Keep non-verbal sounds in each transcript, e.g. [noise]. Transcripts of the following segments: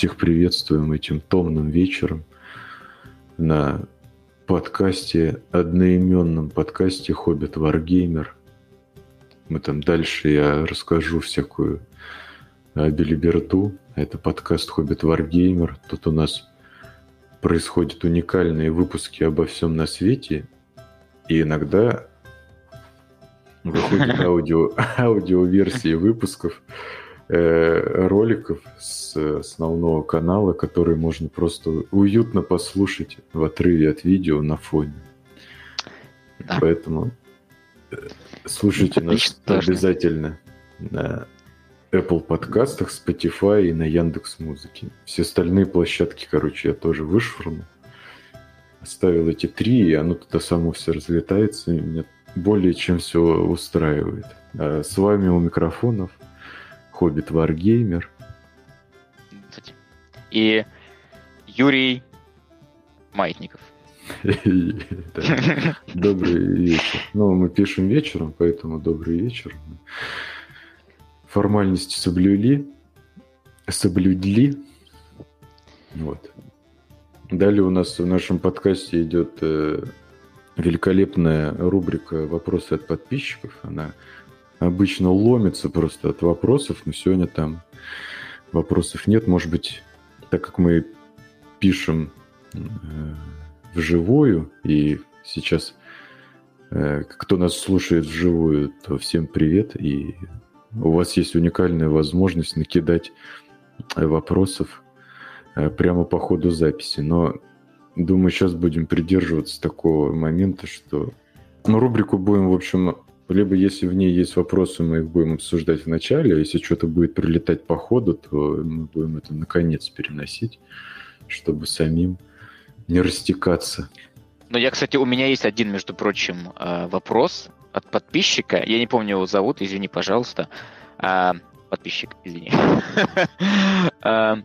всех приветствуем этим томным вечером на подкасте, одноименном подкасте «Хоббит Варгеймер». Мы там дальше я расскажу всякую белиберду. Это подкаст «Хоббит Варгеймер». Тут у нас происходят уникальные выпуски обо всем на свете. И иногда выходят [laughs] аудио, аудиоверсии выпусков роликов с основного канала, которые можно просто уютно послушать в отрыве от видео на фоне. Да. Поэтому э, слушайте нас обязательно на Apple подкастах, Spotify и на Яндекс Музыке. Все остальные площадки, короче, я тоже вышвырнул. Оставил эти три, и оно туда само все разлетается, и меня более чем все устраивает. А с вами у микрофонов Хоббит Варгеймер. И Юрий Маятников. [laughs] Добрый вечер. Ну, мы пишем вечером, поэтому добрый вечер. Формальности соблюли. Соблюдли. Вот. Далее у нас в нашем подкасте идет э, великолепная рубрика «Вопросы от подписчиков». Она обычно ломится просто от вопросов, но сегодня там вопросов нет. Может быть, так как мы пишем э, вживую, и сейчас э, кто нас слушает вживую, то всем привет, и у вас есть уникальная возможность накидать вопросов э, прямо по ходу записи. Но думаю, сейчас будем придерживаться такого момента, что ну, рубрику будем, в общем, либо если в ней есть вопросы, мы их будем обсуждать в начале, а если что-то будет прилетать по ходу, то мы будем это наконец переносить, чтобы самим не растекаться. Ну, я, кстати, у меня есть один, между прочим, э, вопрос от подписчика. Я не помню его зовут, извини, пожалуйста. А, подписчик, извини. [laughs] А,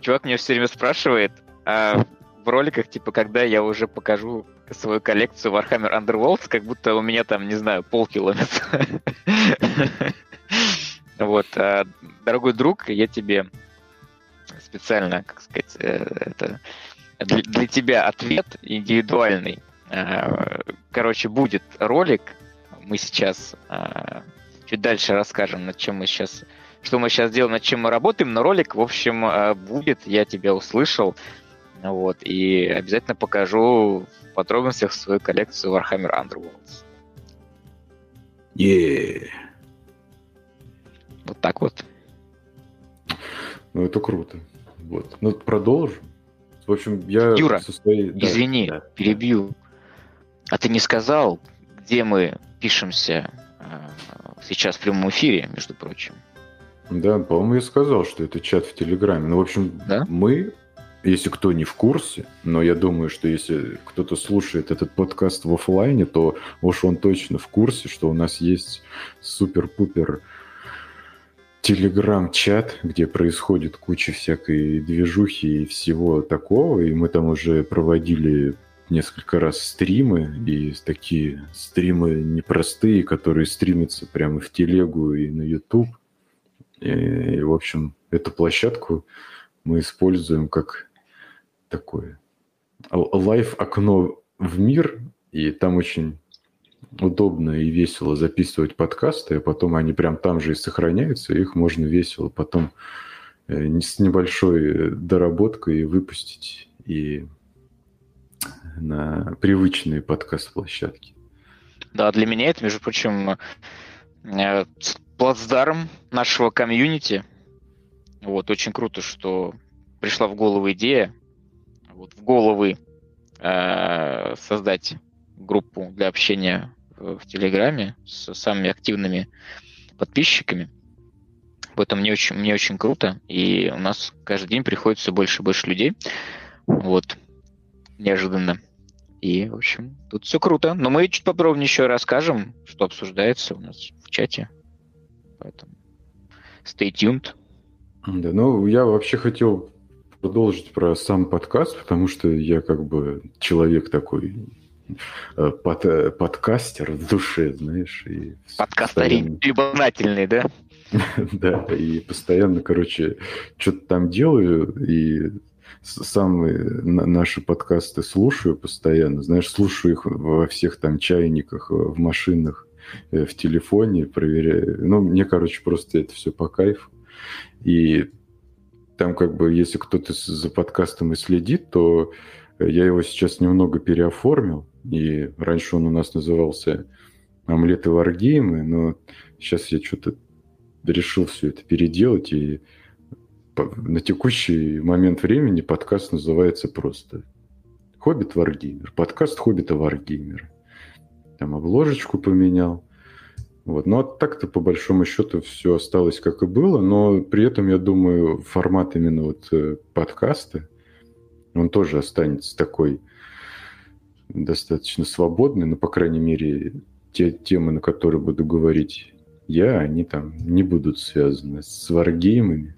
чувак меня все время спрашивает, а в роликах, типа, когда я уже покажу свою коллекцию Warhammer Underworlds, как будто у меня там, не знаю, полкилометра. Вот. А, дорогой друг, я тебе специально, как сказать, э, это для, тебя ответ индивидуальный. А, короче, будет ролик. Мы сейчас а, чуть дальше расскажем, над чем мы сейчас, что мы сейчас делаем, над чем мы работаем. Но ролик, в общем, будет. Я тебя услышал. Вот, и обязательно покажу подробностях свою коллекцию Warhammer Underworlds. Yeah. Вот так вот. Ну, это круто. Вот. Ну, продолжим. В общем, я Юра, со своей... извини, да. перебью. А ты не сказал, где мы пишемся э, сейчас в прямом эфире, между прочим? Да, по-моему, я сказал, что это чат в Телеграме. Ну, в общем, да? мы если кто не в курсе, но я думаю, что если кто-то слушает этот подкаст в офлайне, то уж он точно в курсе, что у нас есть супер-пупер телеграм-чат, где происходит куча всякой движухи и всего такого, и мы там уже проводили несколько раз стримы, и такие стримы непростые, которые стримятся прямо в телегу и на YouTube. И, в общем, эту площадку мы используем как такое лайв-окно в мир, и там очень удобно и весело записывать подкасты, а потом они прям там же и сохраняются, и их можно весело потом э, с небольшой доработкой выпустить и на привычные подкаст-площадки. Да, для меня это, между прочим, э, плацдарм нашего комьюнити. Вот, очень круто, что пришла в голову идея вот, в головы э, создать группу для общения в, Телеграме с самыми активными подписчиками. Поэтому мне очень, мне очень круто, и у нас каждый день приходит все больше и больше людей. Вот. Неожиданно. И, в общем, тут все круто. Но мы чуть подробнее еще расскажем, что обсуждается у нас в чате. Поэтому stay tuned. Да, ну, я вообще хотел продолжить про сам подкаст, потому что я как бы человек такой э, под, э, подкастер в душе, знаешь. И Подкастер любознательный, да? [laughs] Да, и постоянно, короче, что-то там делаю, и сам наши подкасты слушаю постоянно, знаешь, слушаю их во всех там чайниках, в машинах, э, в телефоне, проверяю. Ну, мне, короче, просто это все по кайфу. И там как бы, если кто-то за подкастом и следит, то я его сейчас немного переоформил, и раньше он у нас назывался «Омлеты Варгеймы», но сейчас я что-то решил все это переделать, и на текущий момент времени подкаст называется просто «Хоббит Варгеймер», подкаст «Хоббита Варгеймера». Там обложечку поменял, вот. Ну, а так-то, по большому счету, все осталось как и было, но при этом, я думаю, формат именно вот э, подкаста, он тоже останется такой достаточно свободный, но, по крайней мере, те темы, на которые буду говорить я, они там не будут связаны с варгеймами.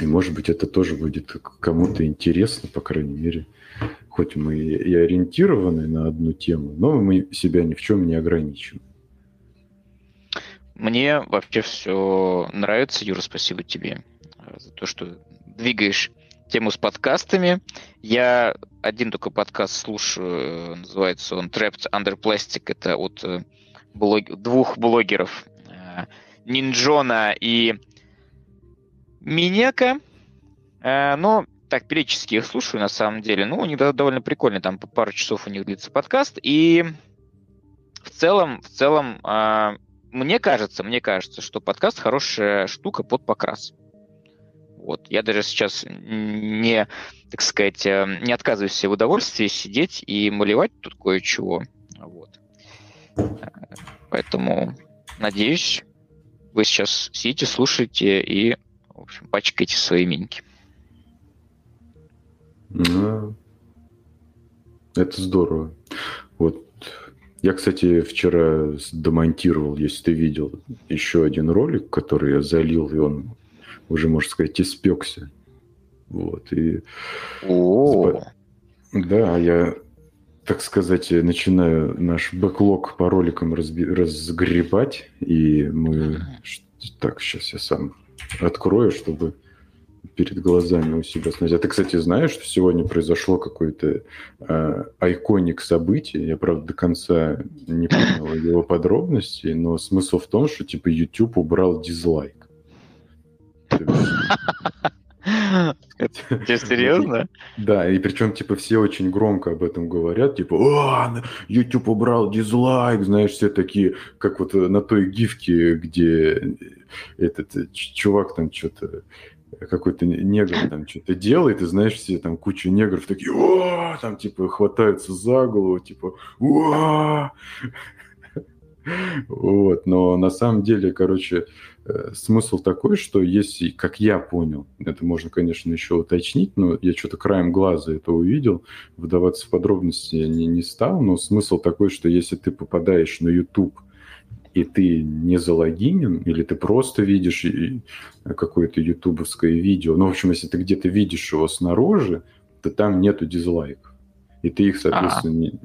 И, может быть, это тоже будет кому-то интересно, по крайней мере. Хоть мы и ориентированы на одну тему, но мы себя ни в чем не ограничиваем. Мне вообще все нравится, Юра, спасибо тебе э, за то, что двигаешь тему с подкастами. Я один только подкаст слушаю, э, называется он Trapped Under Plastic. Это от э, блог... двух блогеров Нинджона и Минека. Но так, периодически их слушаю, на самом деле. Ну, у них довольно прикольно, там по пару часов у них длится подкаст. И в целом, в целом, мне кажется, мне кажется, что подкаст хорошая штука под покрас. Вот. Я даже сейчас не, так сказать, э, не отказываюсь в удовольствии сидеть и малевать тут кое-чего. Вот. Поэтому, надеюсь, вы сейчас сидите, слушаете и, в общем, пачкаете свои миньки. Это здорово. Вот я, кстати, вчера домонтировал, если ты видел, еще один ролик, который я залил, и он уже, можно сказать, испекся. Вот, и... О Да, я, так сказать, начинаю наш бэклог по роликам разби... разгребать, и мы... Так, сейчас я сам открою, чтобы перед глазами у себя смотреть. А ты, кстати, знаешь, что сегодня произошло какое-то э, айконик событие? Я, правда, до конца не понял его подробностей, но смысл в том, что, типа, YouTube убрал дизлайк. Тебе серьезно? Да, и причем, типа, все очень громко об этом говорят, типа, о, YouTube убрал дизлайк, знаешь, все такие, как вот на той гифке, где этот чувак там что-то какой-то негр там что-то делает, и знаешь, все там куча негров такие, о, там типа хватаются за голову, типа, о, вот, но на самом деле, короче, э, смысл такой, что если, как я понял, это можно, конечно, еще уточнить, но я что-то краем глаза это увидел, вдаваться в подробности не, не стал, но смысл такой, что если ты попадаешь на YouTube и ты не залогинен, или ты просто видишь какое-то ютубовское видео, ну, в общем, если ты где-то видишь его снаружи, то там нету дизлайков. И ты их, соответственно, а. не...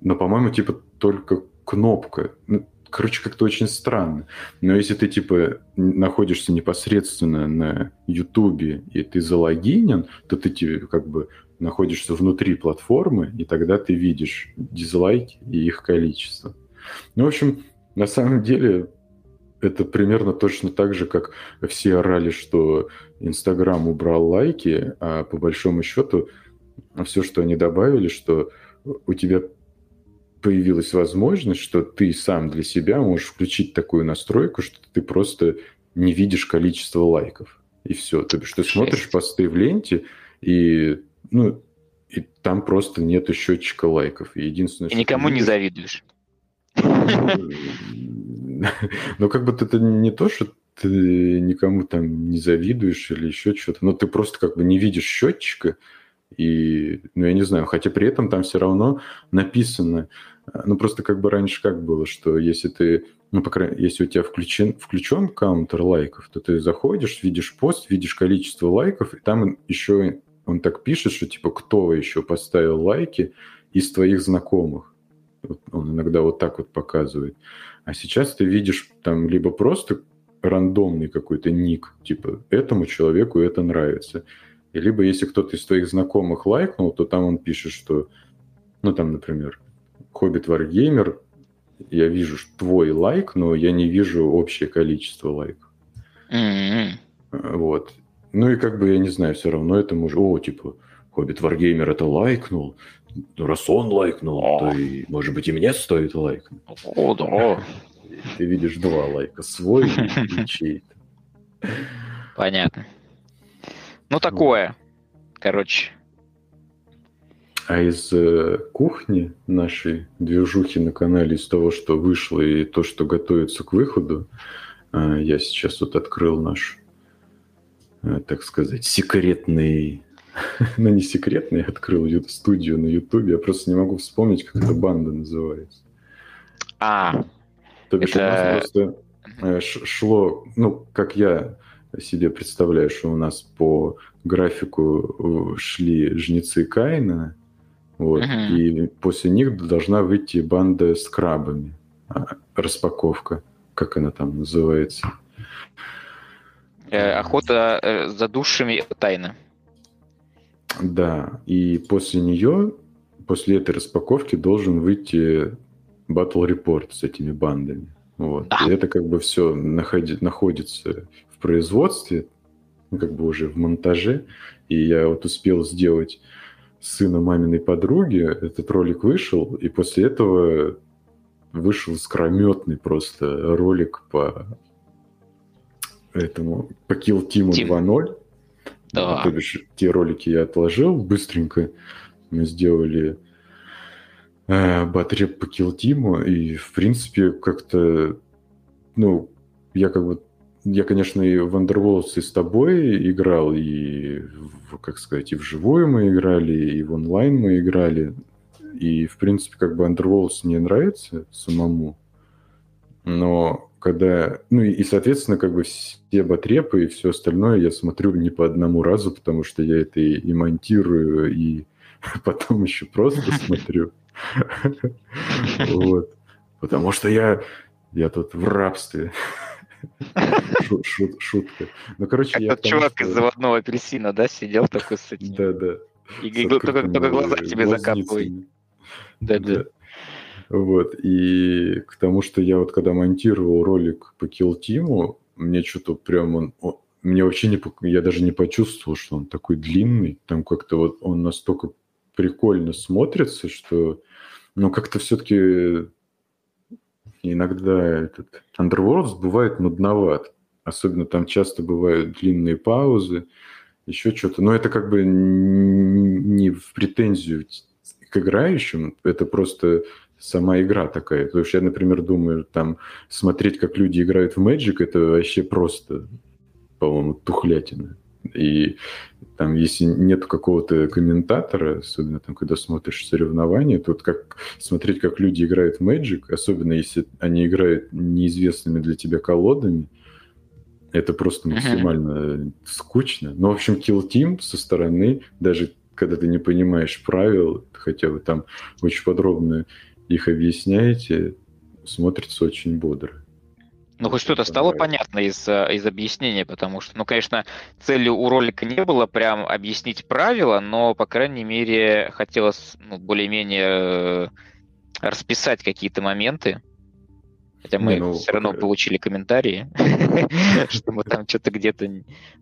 Но, по-моему, типа только кнопка. Ну, короче, как-то очень странно. Но если ты, типа, находишься непосредственно на Ютубе, и ты залогинен, то ты, типа, как бы находишься внутри платформы, и тогда ты видишь дизлайки и их количество. Ну, в общем, на самом деле, это примерно точно так же, как все орали, что Инстаграм убрал лайки, а по большому счету все, что они добавили, что у тебя появилась возможность, что ты сам для себя можешь включить такую настройку, что ты просто не видишь количество лайков. И все. То есть ты смотришь посты в ленте, и, ну, и там просто нету счетчика лайков. И единственное, и никому не завидуешь. [laughs] Ну, как бы это не то, что ты никому там не завидуешь или еще что-то, но ты просто как бы не видишь счетчика, и, ну, я не знаю, хотя при этом там все равно написано, ну, просто как бы раньше как было, что если ты, ну, по крайней если у тебя включен, включен каунтер лайков, то ты заходишь, видишь пост, видишь количество лайков, и там еще он так пишет, что, типа, кто еще поставил лайки из твоих знакомых. Он иногда вот так вот показывает. А сейчас ты видишь там либо просто рандомный какой-то ник, типа этому человеку это нравится. И либо если кто-то из твоих знакомых лайкнул, то там он пишет, что, ну там, например, Хоббит Варгеймер, я вижу твой лайк, но я не вижу общее количество лайков. Mm-hmm. Вот. Ну и как бы, я не знаю, все равно это может... О, типа, Хоббит Варгеймер это лайкнул, ну, раз он лайкнул, О. то и, может быть, и мне стоит лайкнуть. О, да. Ты видишь два лайка, свой и [laughs] чей-то. Понятно. Ну, такое. Короче. А из э, кухни нашей движухи на канале, из того, что вышло и то, что готовится к выходу, э, я сейчас вот открыл наш, э, так сказать, секретный [laughs] ну, не секретный, я открыл студию на Ютубе, я просто не могу вспомнить, как эта банда называется. А, То бишь это... у нас просто э, шло, ну, как я себе представляю, что у нас по графику э, шли жнецы Каина, вот, угу. и после них должна выйти банда с крабами, а, распаковка, как она там называется. Э, охота за душами тайны. Да, и после нее, после этой распаковки должен выйти Battle Report с этими бандами. Вот. Да. И это как бы все находи, находится в производстве, ну, как бы уже в монтаже. И я вот успел сделать сына маминой подруги, этот ролик вышел, и после этого вышел скрометный просто ролик по этому, по Kill Team 2.0. Да. То бишь, те ролики я отложил быстренько. Мы сделали э, батреп по килтиму, и, в принципе, как-то, ну, я как бы, я, конечно, и в Underworlds и с тобой играл, и, в, как сказать, и вживую мы играли, и в онлайн мы играли, и, в принципе, как бы Underworlds мне нравится самому, но когда... Ну и, соответственно, как бы все батрепы и все остальное я смотрю не по одному разу, потому что я это и, и монтирую, и [laughs] потом еще просто [laughs] смотрю. Вот. Потому что я, я тут в рабстве. [laughs] шутка. Ну, короче, я... Тот чувак из заводного апельсина, да, сидел такой с этим? Да, да. И только глаза тебе закапывай. Да, да. Вот, и к тому, что я вот когда монтировал ролик по Kill Team, мне что-то прям он, он мне вообще не, я даже не почувствовал, что он такой длинный, там как-то вот он настолько прикольно смотрится, что, ну, как-то все-таки иногда этот Underworlds бывает нудноват. Особенно там часто бывают длинные паузы, еще что-то. Но это как бы не в претензию к играющим, это просто сама игра такая. Потому что я, например, думаю, там смотреть, как люди играют в Magic, это вообще просто, по-моему, тухлятина. И там, если нет какого-то комментатора, особенно там, когда смотришь соревнования, то вот как смотреть, как люди играют в Magic, особенно если они играют неизвестными для тебя колодами, это просто максимально uh-huh. скучно. Но, в общем, Kill Team со стороны, даже когда ты не понимаешь правил, хотя бы там очень подробно их объясняете, смотрится очень бодро. Ну, хоть что-то стало понятно из, э, из объяснения, потому что, ну, конечно, целью у ролика не было прям объяснить правила, но, по крайней мере, хотелось ну, более-менее э, расписать какие-то моменты. Хотя мы ну, все равно получили комментарии, [laughs] [laughs] что мы там что-то где-то...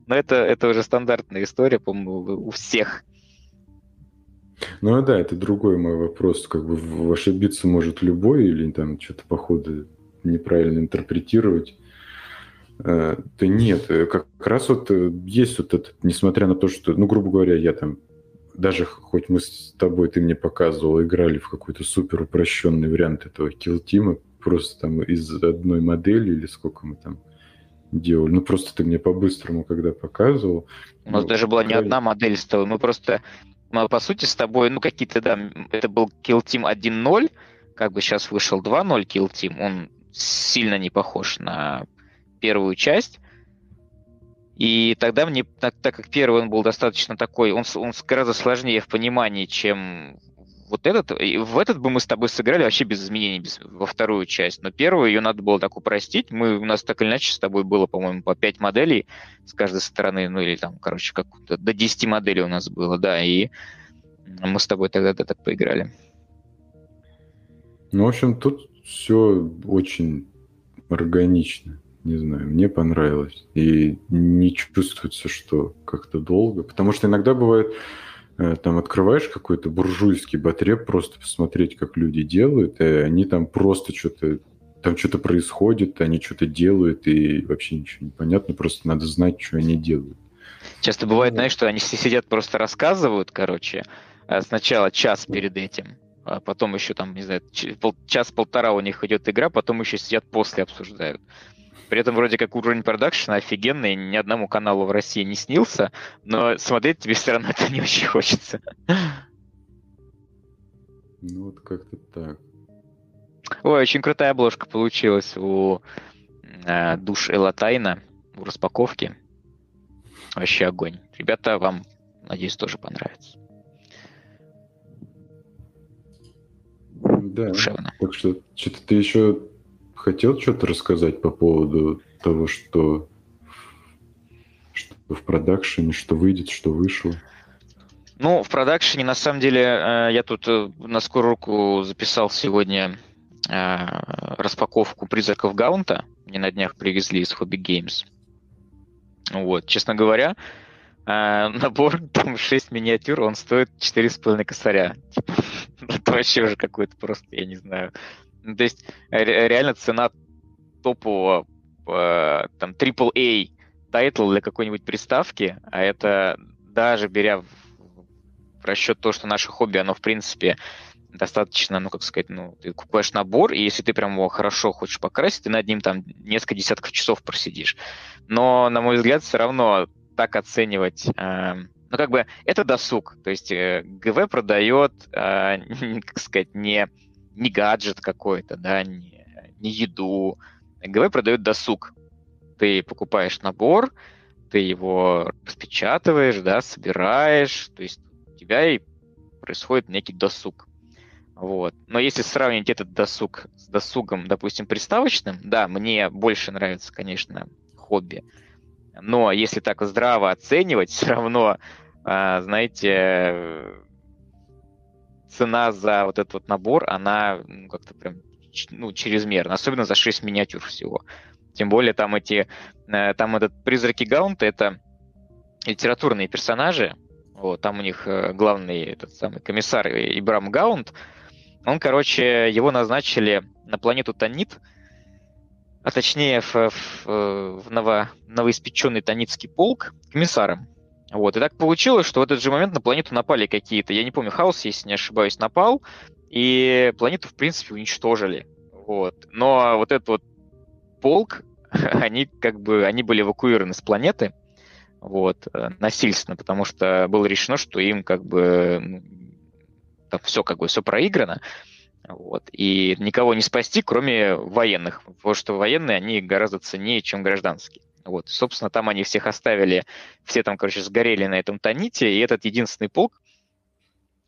Но это, это уже стандартная история, по-моему, у всех ну да, это другой мой вопрос. Как бы ошибиться может любой или там что-то походу неправильно интерпретировать. Э, да нет, э, как раз вот э, есть вот этот, несмотря на то, что, ну, грубо говоря, я там даже хоть мы с тобой, ты мне показывал, играли в какой-то супер упрощенный вариант этого килтима, просто там из одной модели или сколько мы там делали. Ну, просто ты мне по-быстрому когда показывал. У нас ну, даже была не одна модель с тобой, мы просто мы, по сути, с тобой, ну, какие-то, да, это был Kill Team 1.0, как бы сейчас вышел 2.0 Kill Team, он сильно не похож на первую часть. И тогда мне, так, так как первый он был достаточно такой, он, он гораздо сложнее в понимании, чем вот этот, в этот бы мы с тобой сыграли вообще без изменений без, во вторую часть. Но первую ее надо было так упростить. Мы, у нас так или иначе с тобой было, по-моему, по 5 моделей с каждой стороны, ну или там, короче, как до 10 моделей у нас было, да, и мы с тобой тогда так поиграли. Ну, в общем, тут все очень органично. Не знаю, мне понравилось. И не чувствуется, что как-то долго. Потому что иногда бывает, там открываешь какой-то буржуйский батреп, просто посмотреть, как люди делают, и они там просто что-то там что-то происходит, они что-то делают, и вообще ничего не понятно, просто надо знать, что они делают. Часто бывает, знаешь, что они сидят, просто рассказывают, короче, а сначала час перед этим, а потом еще там, не знаю, час-полтора у них идет игра, потом еще сидят после обсуждают. При этом вроде как уровень продакшена офигенный, ни одному каналу в России не снился, но смотреть тебе все равно [laughs] это не очень хочется. Ну вот как-то так. Ой, очень крутая обложка получилась у э, душ Элатайна в распаковке. Вообще огонь. Ребята, вам, надеюсь, тоже понравится. Да, Душевно. так что что-то ты еще хотел что-то рассказать по поводу того, что, что в продакшене, что выйдет, что вышло? Ну, в продакшене, на самом деле, э, я тут э, на скорую руку записал сегодня э, распаковку призраков Гаунта. Мне на днях привезли из Hobby Games. Вот, честно говоря, [laughs] набор, там 6 миниатюр, он стоит 4,5 косаря. [laughs] Это вообще уже какой-то просто, я не знаю, ну, то есть реально цена топового э, там AAA title для какой-нибудь приставки, а это даже беря в расчет то, что наше хобби, оно в принципе достаточно, ну, как сказать, ну, ты покупаешь набор, и если ты прям его хорошо хочешь покрасить, ты над ним там несколько десятков часов просидишь. Но, на мой взгляд, все равно так оценивать, э, ну, как бы, это досуг. То есть э, ГВ продает, э, [laughs] как сказать, не не гаджет какой-то, да, не, не еду. ГВ продает досуг. Ты покупаешь набор, ты его распечатываешь, да, собираешь, то есть у тебя и происходит некий досуг. Вот. Но если сравнить этот досуг с досугом, допустим, приставочным, да, мне больше нравится, конечно, хобби. Но если так здраво оценивать, [laughs] все равно, а, знаете, цена за вот этот вот набор, она ну, как-то прям ну, чрезмерна, особенно за 6 миниатюр всего. Тем более там эти, э, там этот призраки Гаунта, это литературные персонажи, вот, там у них э, главный этот самый комиссар Ибрам Гаунт, он, короче, его назначили на планету Танит, а точнее в, в, в ново, новоиспеченный Танитский полк комиссаром. Вот, и так получилось, что в этот же момент на планету напали какие-то, я не помню, хаос, если не ошибаюсь, напал, и планету, в принципе, уничтожили. Вот. Но вот этот вот полк, [laughs] они как бы, они были эвакуированы с планеты, вот, э, насильственно, потому что было решено, что им как бы там все как бы все проиграно, вот, и никого не спасти, кроме военных, потому что военные, они гораздо ценнее, чем гражданские. Вот, собственно, там они всех оставили, все там, короче, сгорели на этом Таните, и этот единственный полк,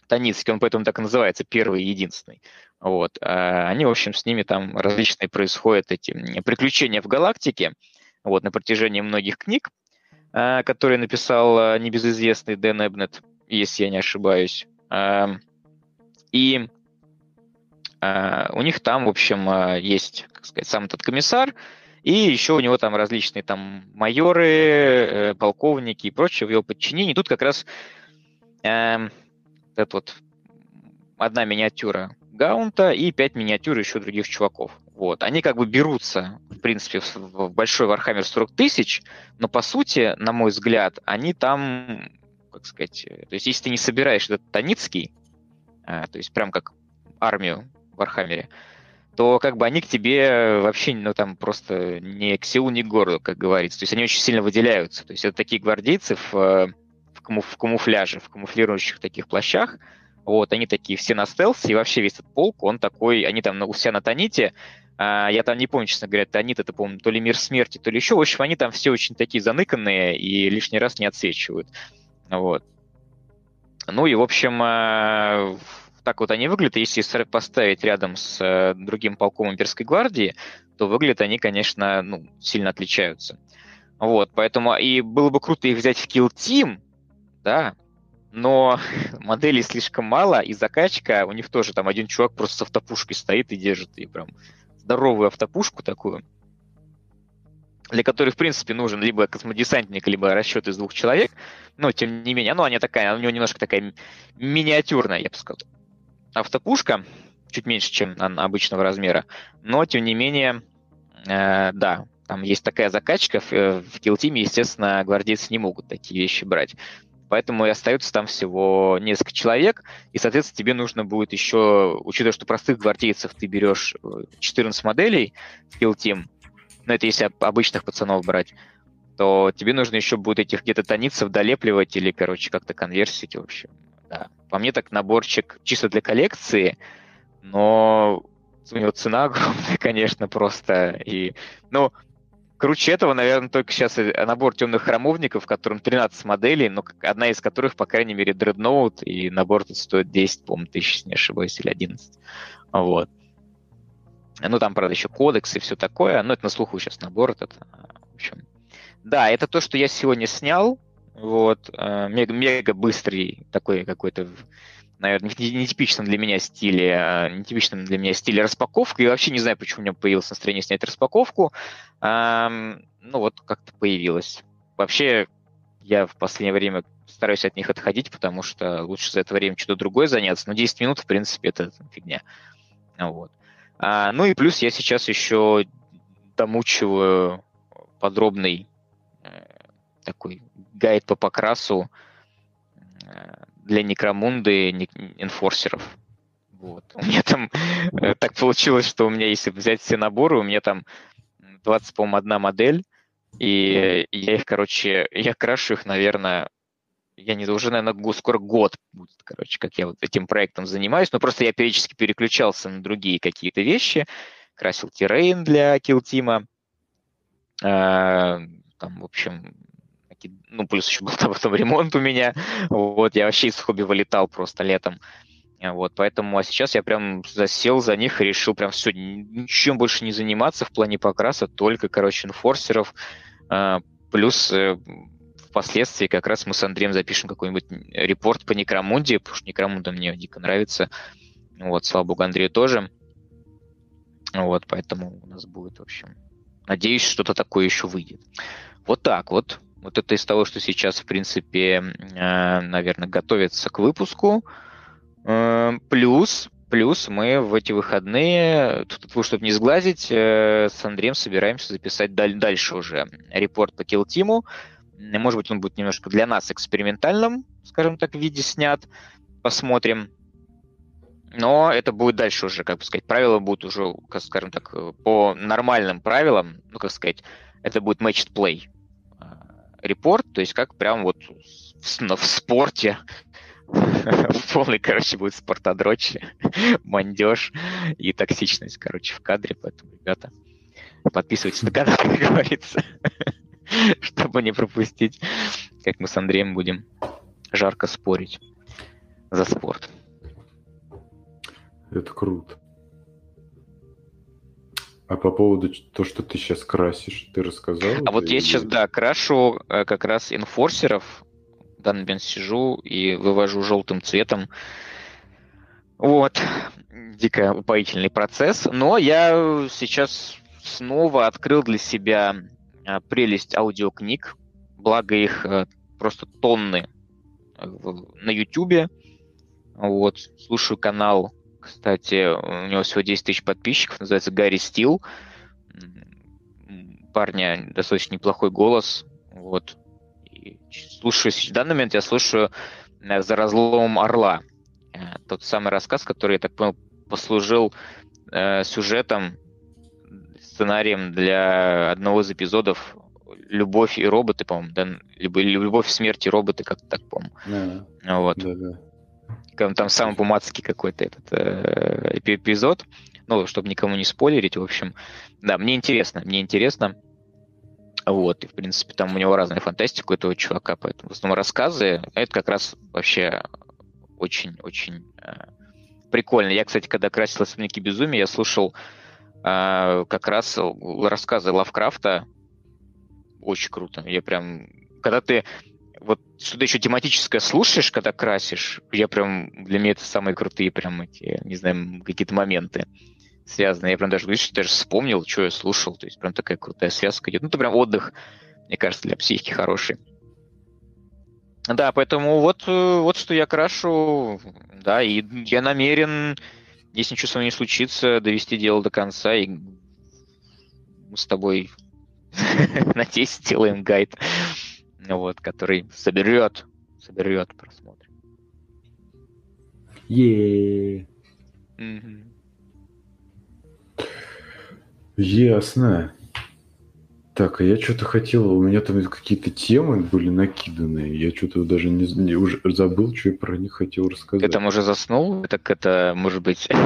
Таницкий, он поэтому так и называется, первый и единственный. Вот. А они, в общем, с ними там различные происходят эти приключения в галактике, вот, на протяжении многих книг, а, которые написал а, небезызвестный Дэн Эбнет, если я не ошибаюсь. И у них там, в общем, есть, как сказать, сам этот комиссар, и еще у него там различные там майоры, э, полковники и прочее в его подчинении. Тут как раз э, это вот одна миниатюра Гаунта и пять миниатюр еще других чуваков. Вот. Они как бы берутся, в принципе, в, большой Warhammer 40 тысяч, но по сути, на мой взгляд, они там, как сказать, э, то есть если ты не собираешь этот Таницкий, э, то есть прям как армию в Вархаммере, то как бы они к тебе вообще, ну, там просто ни к селу, ни к городу, как говорится. То есть они очень сильно выделяются. То есть это такие гвардейцы в, в, камуф, в камуфляже, в камуфлирующих таких плащах. Вот, они такие все на стелсе, и вообще весь этот полк, он такой, они там у себя на Таните, а, я там не помню, честно говоря, Танит это, по-моему, то ли мир смерти, то ли еще. В общем, они там все очень такие заныканные и лишний раз не отсвечивают. Вот. Ну и, в общем, а, так вот они выглядят. Если поставить рядом с э, другим полком имперской гвардии, то выглядят они, конечно, ну, сильно отличаются. Вот, поэтому и было бы круто их взять в Kill Team, да, но [laughs] моделей слишком мало, и закачка, у них тоже там один чувак просто с автопушкой стоит и держит и прям здоровую автопушку такую, для которой, в принципе, нужен либо космодесантник, либо расчет из двух человек, но, тем не менее, ну, она такая, у него немножко такая миниатюрная, я бы сказал. Автопушка, чуть меньше, чем обычного размера, но, тем не менее, э, да, там есть такая закачка, в, э, в Kill Team, естественно, гвардейцы не могут такие вещи брать. Поэтому и остается там всего несколько человек, и, соответственно, тебе нужно будет еще, учитывая, что простых гвардейцев ты берешь 14 э, моделей в Team, ну, это если обычных пацанов брать, то тебе нужно еще будет этих где-то таницев долепливать или, короче, как-то конверсить, в общем. Да. По мне так наборчик чисто для коллекции, но у него цена [laughs] огромная, конечно, просто. И, ну, Круче этого, наверное, только сейчас набор темных храмовников, в котором 13 моделей, но одна из которых, по крайней мере, дредноут, и набор тут стоит 10, по-моему, тысяч, не ошибаюсь, или 11. Вот. Ну, там, правда, еще кодекс и все такое, но это на слуху сейчас набор этот. В общем. Да, это то, что я сегодня снял. Вот. Э, мега, мега быстрый такой какой-то наверное, нетипичном для меня стиле, а, нетипичном для меня стиле распаковка. И вообще не знаю, почему у меня появилось настроение снять распаковку. ну, вот как-то появилось. Вообще, я в последнее время стараюсь от них отходить, потому что лучше за это время что-то другое заняться. Но 10 минут, в принципе, это фигня. Вот. А, ну и плюс я сейчас еще домучиваю подробный э, такой гайд по покрасу э, для Некромунды инфорсеров. Вот. У меня там э, так получилось, что у меня, если взять все наборы, у меня там 20, по-моему, одна модель, и я их, короче, я крашу их, наверное, я не уже, наверное, скоро год будет, короче, как я вот этим проектом занимаюсь, но просто я периодически переключался на другие какие-то вещи, красил террейн для килтима, э, там, в общем, ну, плюс еще был [laughs] там потом ремонт у меня, вот, я вообще из хобби вылетал просто летом, вот, поэтому, а сейчас я прям засел за них и решил прям все, ничем больше не заниматься в плане покраса, только, короче, инфорсеров, а, плюс э, впоследствии как раз мы с Андреем запишем какой-нибудь репорт по Некромунде, потому что Некромунда мне дико нравится, вот, слава богу, Андрею тоже, вот, поэтому у нас будет, в общем, надеюсь, что-то такое еще выйдет. Вот так вот. Вот это из того, что сейчас, в принципе, э, наверное, готовится к выпуску. Э, плюс, плюс мы в эти выходные, тут, чтобы не сглазить, э, с Андреем собираемся записать дальше уже репорт по Team. Может быть, он будет немножко для нас экспериментальным, скажем так, в виде снят. Посмотрим. Но это будет дальше уже, как бы сказать, правила будут уже, скажем так, по нормальным правилам, ну, как сказать, это будет matched play репорт, то есть как прям вот в, в спорте полный, короче, будет спортодрочь, мандеж и токсичность, короче, в кадре, поэтому, ребята, подписывайтесь на канал, [laughs] как говорится, чтобы не пропустить, как мы с Андреем будем жарко спорить за спорт. Это круто. А по поводу того, что ты сейчас красишь, ты рассказал? А вот я сейчас, да, крашу э, как раз инфорсеров. Данный момент сижу и вывожу желтым цветом. Вот. Дико упоительный процесс. Но я сейчас снова открыл для себя э, прелесть аудиокниг. Благо их э, просто тонны на Ютубе. Вот. Слушаю канал кстати, у него всего 10 тысяч подписчиков, называется Гарри Стил. Парня достаточно неплохой голос. Вот. И слушаю, в данный момент я слушаю э, «За разломом орла». Э, тот самый рассказ, который, я так понял, послужил э, сюжетом, сценарием для одного из эпизодов «Любовь и роботы», по-моему, да? либо «Любовь, смерть и роботы», как-то так, по-моему. Да, вот. да, да там самый бумацкий какой-то этот э, эпизод, ну, чтобы никому не спойлерить, в общем, да, мне интересно, мне интересно, вот, и, в принципе, там у него разная фантастика у этого чувака, поэтому в основном рассказы, это как раз вообще очень-очень э, прикольно. Я, кстати, когда красил «Особняки безумия», я слушал э, как раз рассказы Лавкрафта. Очень круто. Я прям... Когда ты вот что-то еще тематическое слушаешь, когда красишь, я прям... Для меня это самые крутые прям эти, не знаю, какие-то моменты связанные. Я прям даже, видишь, даже вспомнил, что я слушал. То есть прям такая крутая связка идет. Ну, это прям отдых, мне кажется, для психики хороший. Да, поэтому вот, э, вот что я крашу, да, и я намерен, если ничего со мной не случится, довести дело до конца, и мы с тобой, [laughs] надеюсь, сделаем гайд, вот, который соберет, соберет просмотр. Е. Ясно. Так, а я что-то хотел, у меня там какие-то темы были накиданы, я что-то даже не, не уже забыл, что я про них хотел рассказать. Ты там уже заснул? Так это, может быть... [laughs]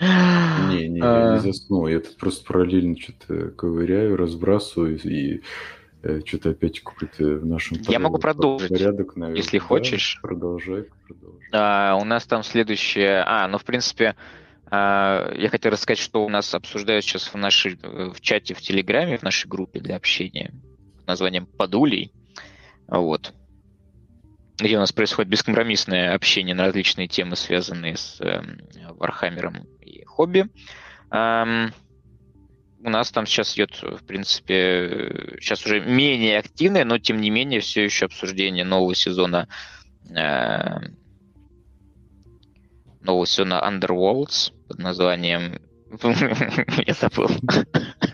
Не, не, я не заснул, я тут просто параллельно что-то ковыряю, разбрасываю и что-то опять какой-то в нашем Я могу продолжить, порядок, наверное. если хочешь. Продолжай, продолжай. А, у нас там следующее... А, ну, в принципе, а, я хотел рассказать, что у нас обсуждают сейчас в нашей в чате в Телеграме, в нашей группе для общения под названием «Подулей». Вот. Где у нас происходит бескомпромиссное общение на различные темы, связанные с э, Вархаммером и хобби. Эм, у нас там сейчас идет, в принципе, сейчас уже менее активное, но тем не менее все еще обсуждение нового сезона э, нового сезона Underworlds под названием... [laughs] Я забыл.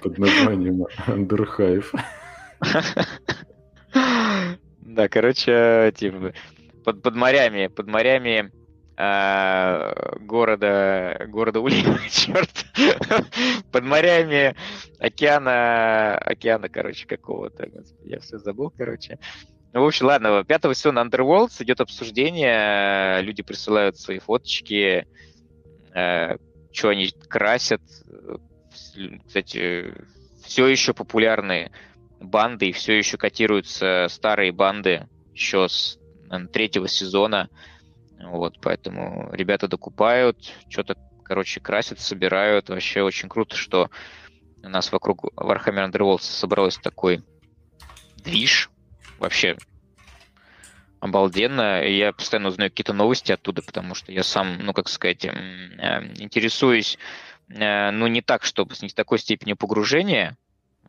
Под названием Underhive. [laughs] Да, короче, типа, под, под морями, под морями э, города, города Улина, [laughs] черт, под морями океана, океана, короче, какого-то, я все забыл, короче. Ну, в общем, ладно, 5 сезона Underworlds идет обсуждение, люди присылают свои фоточки, э, что они красят. Кстати, все еще популярные банды, и все еще котируются старые банды еще с наверное, третьего сезона. Вот, поэтому ребята докупают, что-то, короче, красят, собирают. Вообще очень круто, что у нас вокруг Warhammer Underworld собралось такой движ. Вообще обалденно. Я постоянно узнаю какие-то новости оттуда, потому что я сам, ну, как сказать, э, интересуюсь, э, ну, не так, чтобы с не такой степени погружения,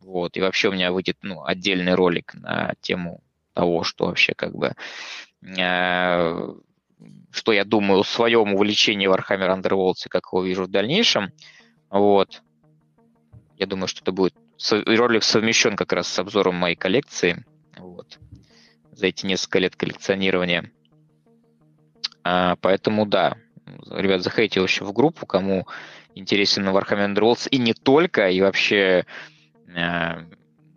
вот, и вообще у меня выйдет, ну, отдельный ролик на тему того, что вообще как бы э, что я думаю о своем увлечении Warhammer Underworlds и как его вижу в дальнейшем. Вот. Я думаю, что это будет ролик совмещен как раз с обзором моей коллекции. Вот за эти несколько лет коллекционирования. А, поэтому да, ребят, заходите вообще в группу, кому интересен Warhammer Underworlds, и не только, и вообще а,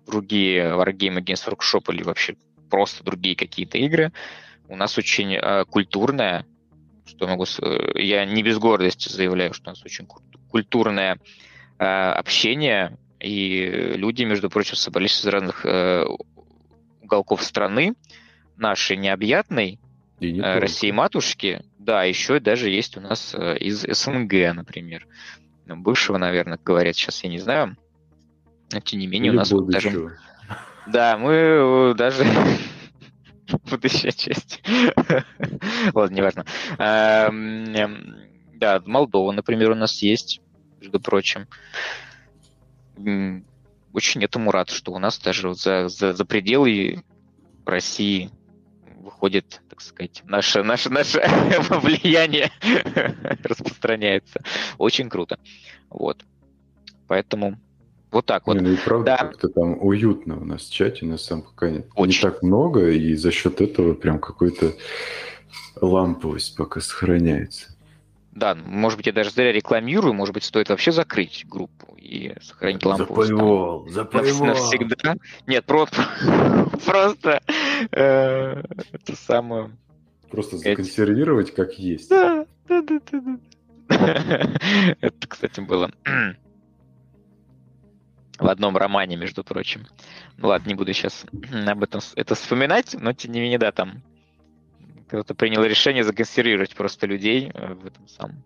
другие Wargame Against Workshop или вообще просто другие какие-то игры. У нас очень а, культурная, что могу... Я не без гордости заявляю, что у нас очень культурное а, общение, и люди, между прочим, собрались из разных а, уголков страны, нашей необъятной, не э, России матушки, да, еще даже есть у нас э, из СНГ, например. Ну, бывшего, наверное, говорят, сейчас я не знаю. Но тем не менее, Или у нас вот даже... Да, мы э, даже [laughs] [laughs] будущая часть. [laughs] Ладно, неважно. Эм, эм, да, Молдова, например, у нас есть, между прочим. Очень этому рад, что у нас даже за, за, за пределы России выходит, так сказать, наше, наше, наше [laughs] влияние распространяется. Очень круто. Вот. Поэтому вот так вот. Не, ну и правда, да. как-то там уютно у нас в чате, на самом пока нет. Очень. Не так много, и за счет этого прям какой-то ламповость пока сохраняется. Да, может быть, я даже зря рекламирую, может быть, стоит вообще закрыть группу и сохранить лампу. Запаивал, запаивал. Навсегда. Нет, просто, [laughs] просто э, это самое... Просто законсервировать как есть. Да, да, да, да. [laughs] Это, кстати, было [clears throat] в одном романе, между прочим. Ну ладно, не буду сейчас [clears throat] об этом это вспоминать, но тем не менее, да, там Кто-то принял решение законсервировать просто людей э, в этом самом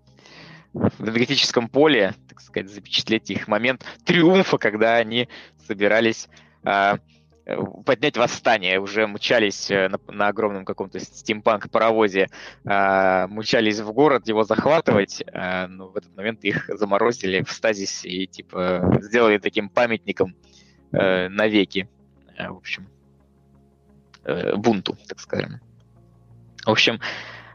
в энергетическом поле, так сказать, запечатлеть их момент триумфа, когда они собирались а, поднять восстание, уже мчались э, на, на огромном каком-то стимпанк-паровозе, а, мчались в город его захватывать, а, но в этот момент их заморозили в стазисе и типа сделали таким памятником а, навеки, а, в общем, а, бунту, так скажем. В общем,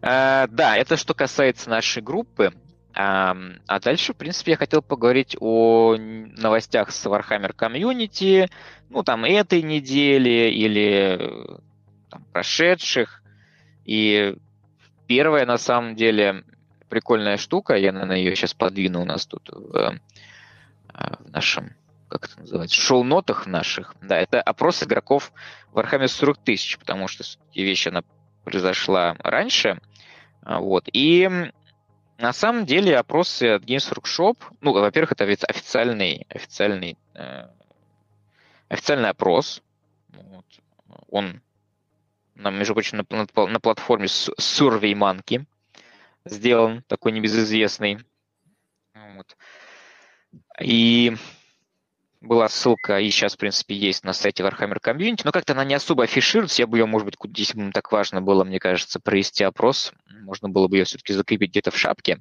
а, да, это что касается нашей группы. А, а дальше, в принципе, я хотел поговорить о новостях с Warhammer Community, ну, там, этой недели или там, прошедших. И первая, на самом деле, прикольная штука, я, наверное, ее сейчас подвину у нас тут в, в нашем, как это называется, шоу-нотах наших. Да, это опрос игроков Warhammer 40 тысяч, потому что вещь, она произошла раньше. Вот. И на самом деле опросы от Games Workshop, ну, во-первых, это официальный, официальный, э, официальный опрос. Вот. Он, между прочим, на, на, на платформе SurveyMonkey сделан, такой небезызвестный. Вот. И была ссылка, и сейчас, в принципе, есть на сайте Warhammer Community, но как-то она не особо афишируется. Я бы ее, может быть, если бы так важно было, мне кажется, провести опрос, можно было бы ее все-таки закрепить где-то в шапке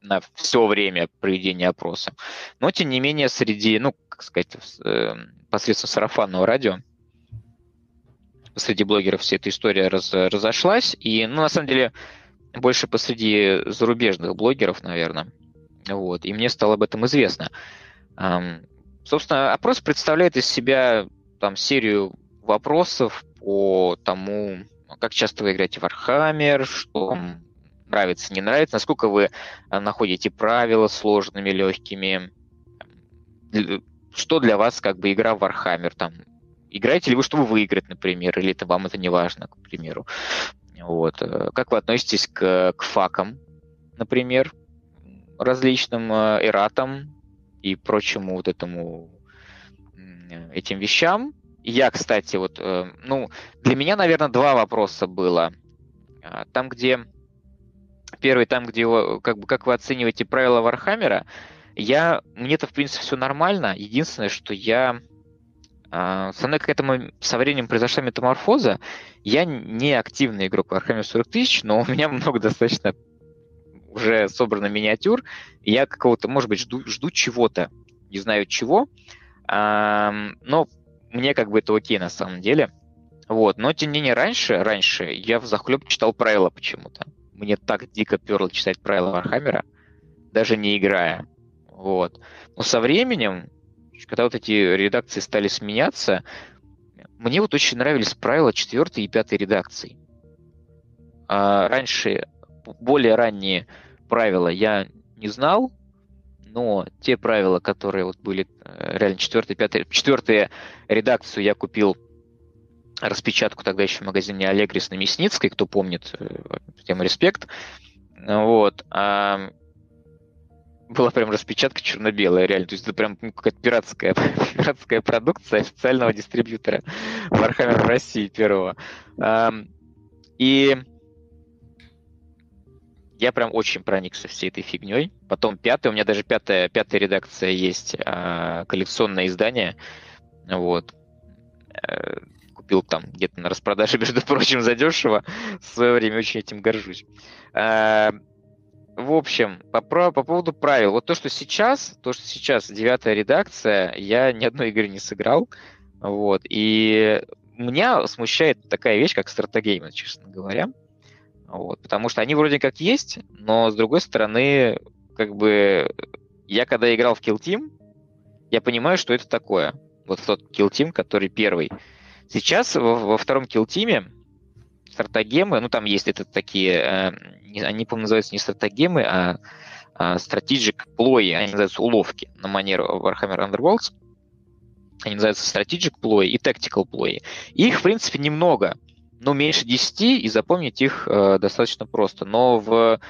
на все время проведения опроса. Но, тем не менее, среди, ну, как сказать, э, посредством сарафанного радио, среди блогеров вся эта история раз, разошлась. И, ну, на самом деле, больше посреди зарубежных блогеров, наверное. Вот. И мне стало об этом известно. Собственно, опрос представляет из себя там серию вопросов по тому, как часто вы играете в Warhammer, что вам нравится, не нравится, насколько вы э, находите правила сложными, легкими, что для вас как бы игра в Warhammer, там, играете ли вы, чтобы выиграть, например, или это вам это не важно, к примеру. Вот. Э, как вы относитесь к, к факам, например, различным э, эратам, и прочему вот этому этим вещам. Я, кстати, вот, э, ну, для меня, наверное, два вопроса было. А, там, где первый, там, где как бы как вы оцениваете правила Вархаммера, я мне-то в принципе все нормально. Единственное, что я а, со мной какая-то со временем произошла метаморфоза. Я не активный игрок Warhammer 40 тысяч, но у меня [laughs] много достаточно уже собрано миниатюр, я какого-то, может быть, жду, жду чего-то, не знаю чего, но мне как бы это окей на самом деле. Вот, но тем не менее раньше, раньше я в захлеб читал правила почему-то. Мне так дико перло читать правила Вархаммера, даже не играя. Вот. Но со временем, когда вот эти редакции стали сменяться, мне вот очень нравились правила четвертой и пятой редакции. А раньше более ранние правила я не знал, но те правила, которые вот были э, реально четвертая, пятая, четвертая редакцию я купил распечатку тогда еще в магазине Аллегрис на Мясницкой, кто помнит э, тему респект. Вот. А была прям распечатка черно-белая, реально. То есть это прям ну, какая-то пиратская, [laughs] пиратская продукция официального дистрибьютора Warhammer в России первого. И я прям очень проникся всей этой фигней. Потом пятая, у меня даже пятая, пятая редакция есть, а, коллекционное издание. Вот. А, купил там где-то на распродаже, [laughs] между прочим, задешево. В свое время очень этим горжусь. А, в общем, по, по поводу правил. Вот то, что сейчас, то, что сейчас девятая редакция, я ни одной игры не сыграл. Вот. И меня смущает такая вещь, как стратегеймы, честно говоря. Вот, потому что они вроде как есть, но с другой стороны, как бы я когда играл в Kill Team, я понимаю, что это такое. Вот тот Kill Team, который первый. Сейчас во, во втором Kill Team стратегемы, ну там есть это такие, э, они, по-моему, называются не стратегемы, а, а strategic они называются уловки на манеру Warhammer Underworlds. Они называются strategic ploy и tactical ploy. Их, в принципе, немного ну, меньше 10, и запомнить их э, достаточно просто. Но в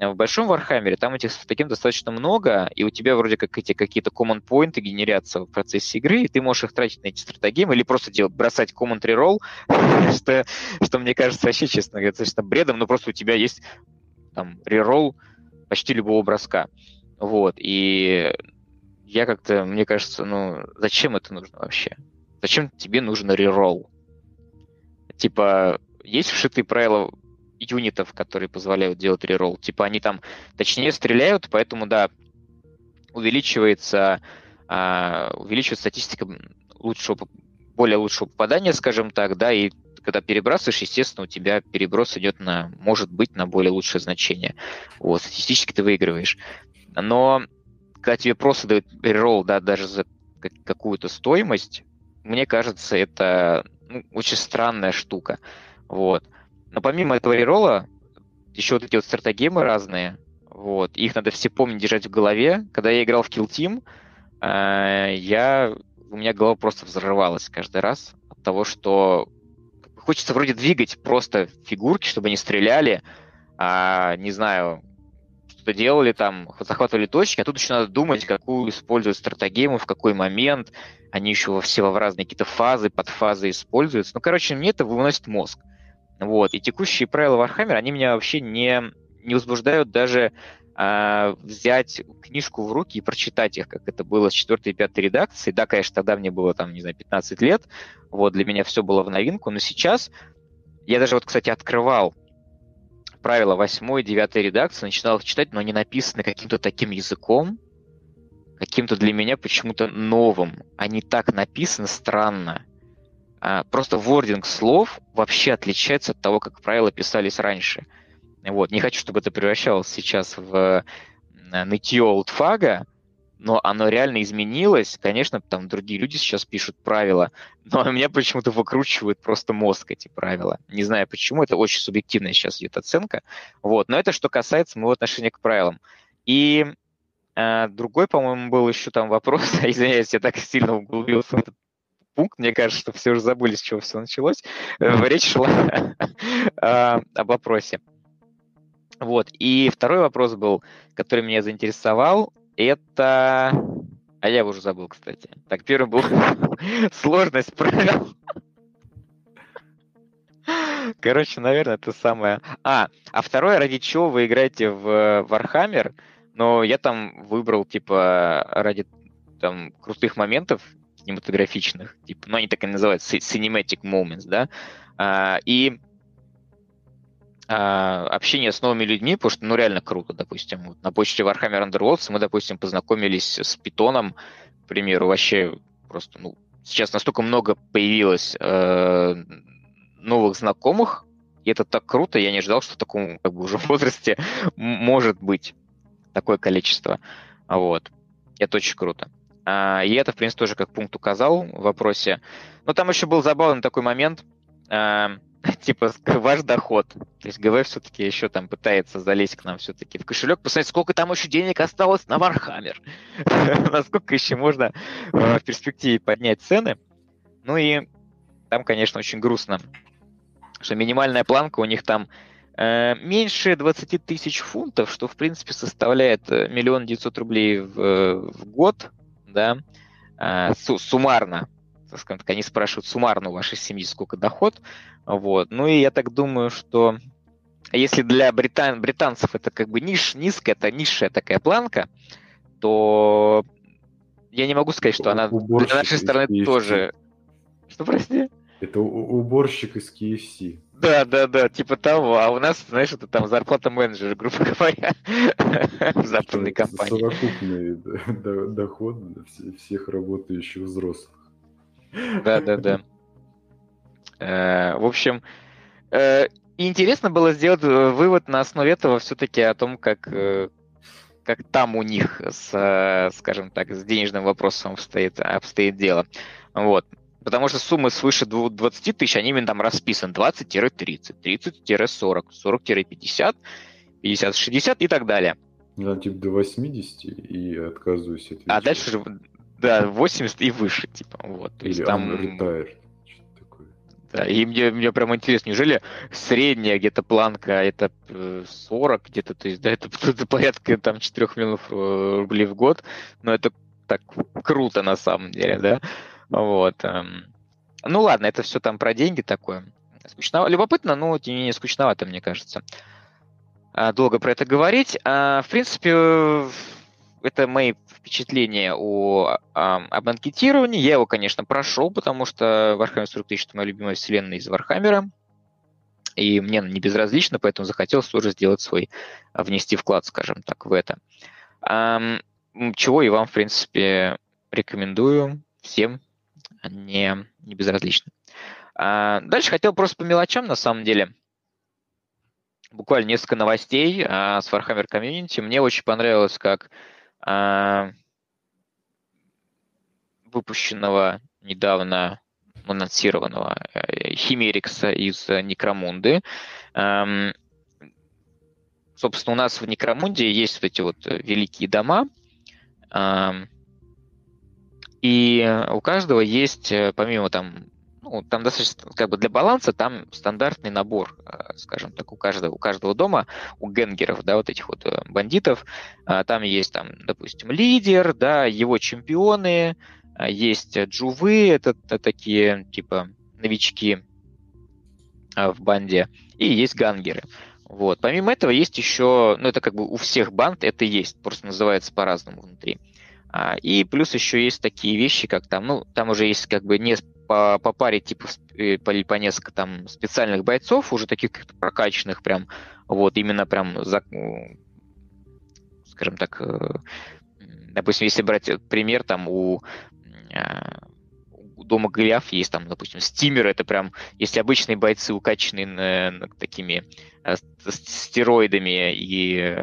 в большом Вархаммере там этих стратегем достаточно много, и у тебя вроде как эти какие-то command поинты генерятся в процессе игры, и ты можешь их тратить на эти стратегемы или просто делать, бросать command reroll, [laughs] что, что мне кажется вообще, честно говоря, достаточно бредом, но просто у тебя есть там reroll почти любого броска. Вот, и я как-то, мне кажется, ну, зачем это нужно вообще? Зачем тебе нужен reroll? Типа, есть вшитые правила юнитов, которые позволяют делать реролл. Типа, они там точнее стреляют, поэтому, да, увеличивается, а, увеличивается статистика лучшего, более лучшего попадания, скажем так, да, и когда перебрасываешь, естественно, у тебя переброс идет на, может быть, на более лучшее значение. Вот, статистически ты выигрываешь. Но когда тебе просто дают реролл, да, даже за какую-то стоимость, мне кажется, это ну, очень странная штука. Вот. Но помимо этого реролла, еще вот эти вот стратегемы разные, вот, их надо все помнить, держать в голове. Когда я играл в Kill Team, э, я, у меня голова просто взрывалась каждый раз от того, что хочется вроде двигать просто фигурки, чтобы они стреляли, а, не знаю, что делали там, захватывали точки, а тут еще надо думать, какую использовать стратегему, в какой момент. Они еще все в разные какие-то фазы, подфазы используются. Ну, короче, мне это выносит мозг. Вот. И текущие правила Warhammer, они меня вообще не, не возбуждают даже э, взять книжку в руки и прочитать их, как это было с 4 и 5 редакции. Да, конечно, тогда мне было, там, не знаю, 15 лет. Вот, для меня все было в новинку. Но сейчас я даже вот, кстати, открывал правила 8 и 9 редакции, начинал читать, но они написаны каким-то таким языком, каким-то для меня почему-то новым. Они так написаны странно. А, просто вординг слов вообще отличается от того, как правила писались раньше. Вот. Не хочу, чтобы это превращалось сейчас в нытье олдфага, но оно реально изменилось. Конечно, там другие люди сейчас пишут правила, [laughs] но меня почему-то выкручивают просто мозг эти правила. Не знаю почему, это очень субъективная сейчас идет оценка. Вот. Но это что касается моего отношения к правилам. И э, другой, по-моему, был еще там вопрос, [laughs] извиняюсь, я так сильно углубился в этот пункт, мне кажется, что все уже забыли, с чего все началось. Э, речь шла [laughs] об вопросе. Вот. И второй вопрос был, который меня заинтересовал, это... А я уже забыл, кстати. Так, первый был [laughs] сложность правил. Короче, наверное, это самое... А, а второе, ради чего вы играете в Warhammer, но я там выбрал, типа, ради там крутых моментов кинематографичных, типа, ну, они так и называются, cinematic moments, да, а, и а, общение с новыми людьми, потому что, ну, реально круто, допустим. Вот на почте Warhammer Underworlds мы, допустим, познакомились с Питоном, к примеру, вообще просто, ну, сейчас настолько много появилось э, новых знакомых, и это так круто, я не ожидал, что в таком как бы уже [laughs] возрасте может быть такое количество. Вот. Это очень круто. А, и это, в принципе, тоже как пункт указал в вопросе. Но там еще был забавный такой момент. А, [laughs] типа [laughs] ваш доход. То есть ГВ все-таки еще там пытается залезть к нам все-таки в кошелек, посмотреть, сколько там еще денег осталось на Вархаммер. [laughs] Насколько еще можно э, в перспективе поднять цены. Ну и там, конечно, очень грустно, что минимальная планка у них там э, меньше 20 тысяч фунтов, что, в принципе, составляет э, миллион девятьсот рублей в, год, да, э, суммарно скажем так, они спрашивают суммарно у вашей семьи сколько доход, вот. Ну и я так думаю, что если для британ... британцев это как бы ниш, низкая, это низшая такая планка, то я не могу сказать, что она Уборщик для нашей страны тоже... Что, прости? Это уборщик из KFC. Да, да, да, типа того. А у нас, знаешь, это там зарплата менеджера, грубо [laughs] говоря, в западной компании. Совокупный доход всех работающих взрослых. Да, да, да. Э, в общем, э, интересно было сделать э, вывод на основе этого все-таки о том, как, как там у них, с, скажем так, с денежным вопросом обстоит, обстоит дело. Вот. Потому что суммы свыше 20 тысяч, они именно там расписаны 20-30, 30-40, 40-50, 50-60 и так далее. Я типа до 80 и отказываюсь отвечать. А дальше да, 80 и выше, типа, вот. То Или есть там... Retired, Да, и мне, мне прям интересно, неужели средняя где-то планка это 40 где-то, то есть, да, это, [laughs] это порядка там 4 миллионов рублей в год, но это так круто на самом деле, да, вот. Эм. Ну ладно, это все там про деньги такое. Скучно, любопытно, но тем не менее скучновато, мне кажется. А, долго про это говорить. А, в принципе, это мои впечатления о, о, об анкетировании. Я его, конечно, прошел, потому что Warhammer 40 тысяч – это моя любимая вселенная из Вархаммера. И мне не безразлично, поэтому захотелось тоже сделать свой, внести вклад, скажем так, в это. Чего и вам, в принципе, рекомендую всем, не, не безразлично. А, дальше хотел просто по мелочам, на самом деле. Буквально несколько новостей а, с Warhammer Community. Мне очень понравилось, как а, выпущенного недавно анонсированного э, Химерикса из Некромунды. Эм, собственно, у нас в Некромунде есть вот эти вот великие дома, и у каждого есть, э, помимо там ну, там достаточно, как бы для баланса там стандартный набор, э, скажем так, у каждого, у каждого дома, у генгеров, да, вот этих вот э, бандитов, э, там есть там, допустим, лидер, да, его чемпионы, есть джувы, это, это такие, типа, новички в банде, и есть гангеры. Вот. Помимо этого есть еще, ну это как бы у всех банд это есть, просто называется по-разному внутри. А, и плюс еще есть такие вещи, как там, ну, там уже есть как бы не по, по паре типов, э, по, по несколько там специальных бойцов, уже таких прокачанных прям, вот, именно прям, за, скажем так, э, допустим, если брать пример, там у, а, у дома Голиаф есть там, допустим, стимеры, это прям, если обычные бойцы укачанные такими э, стероидами и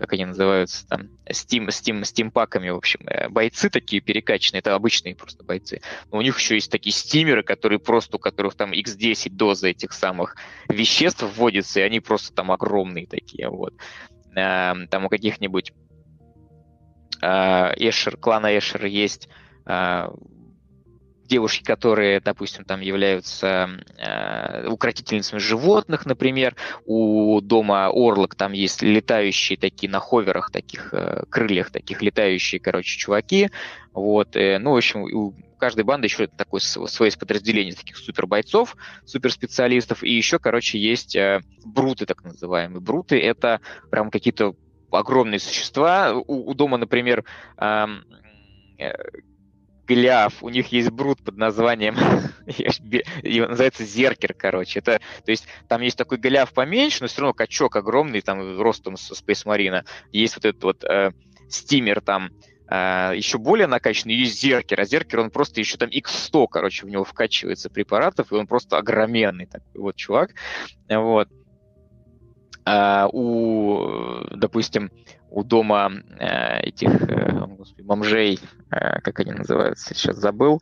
как они называются, там, Steam, Steam, стимпаками, в общем, э, бойцы такие перекачанные, это обычные просто бойцы. Но у них еще есть такие стимеры, которые просто, у которых там x10 дозы этих самых веществ вводится, и они просто там огромные такие, вот. Эм, там у каких-нибудь э, Эшер, клана Эшер есть э, девушки, которые, допустим, там являются э, укротительницами животных, например, у дома Орлок там есть летающие такие на ховерах, таких э, крыльях, таких летающие, короче, чуваки, вот, э, ну, в общем, у каждой банды еще такое свое подразделение таких супербойцов, суперспециалистов, и еще, короче, есть э, бруты, так называемые. Бруты — это прям какие-то огромные существа. У, у дома, например, э, Голиаф, у них есть брут под названием, [laughs] его называется Зеркер, короче. Это, то есть там есть такой Голиаф поменьше, но все равно качок огромный, там ростом с Space Marine. Есть вот этот вот э, стимер там, Uh, еще более накачанный, есть зеркер, а зеркер, он просто еще там x100, короче, в него вкачивается препаратов, и он просто огроменный такой вот чувак. Вот. Uh, у, допустим, у дома э, этих э, господи, бомжей, э, как они называются, сейчас забыл.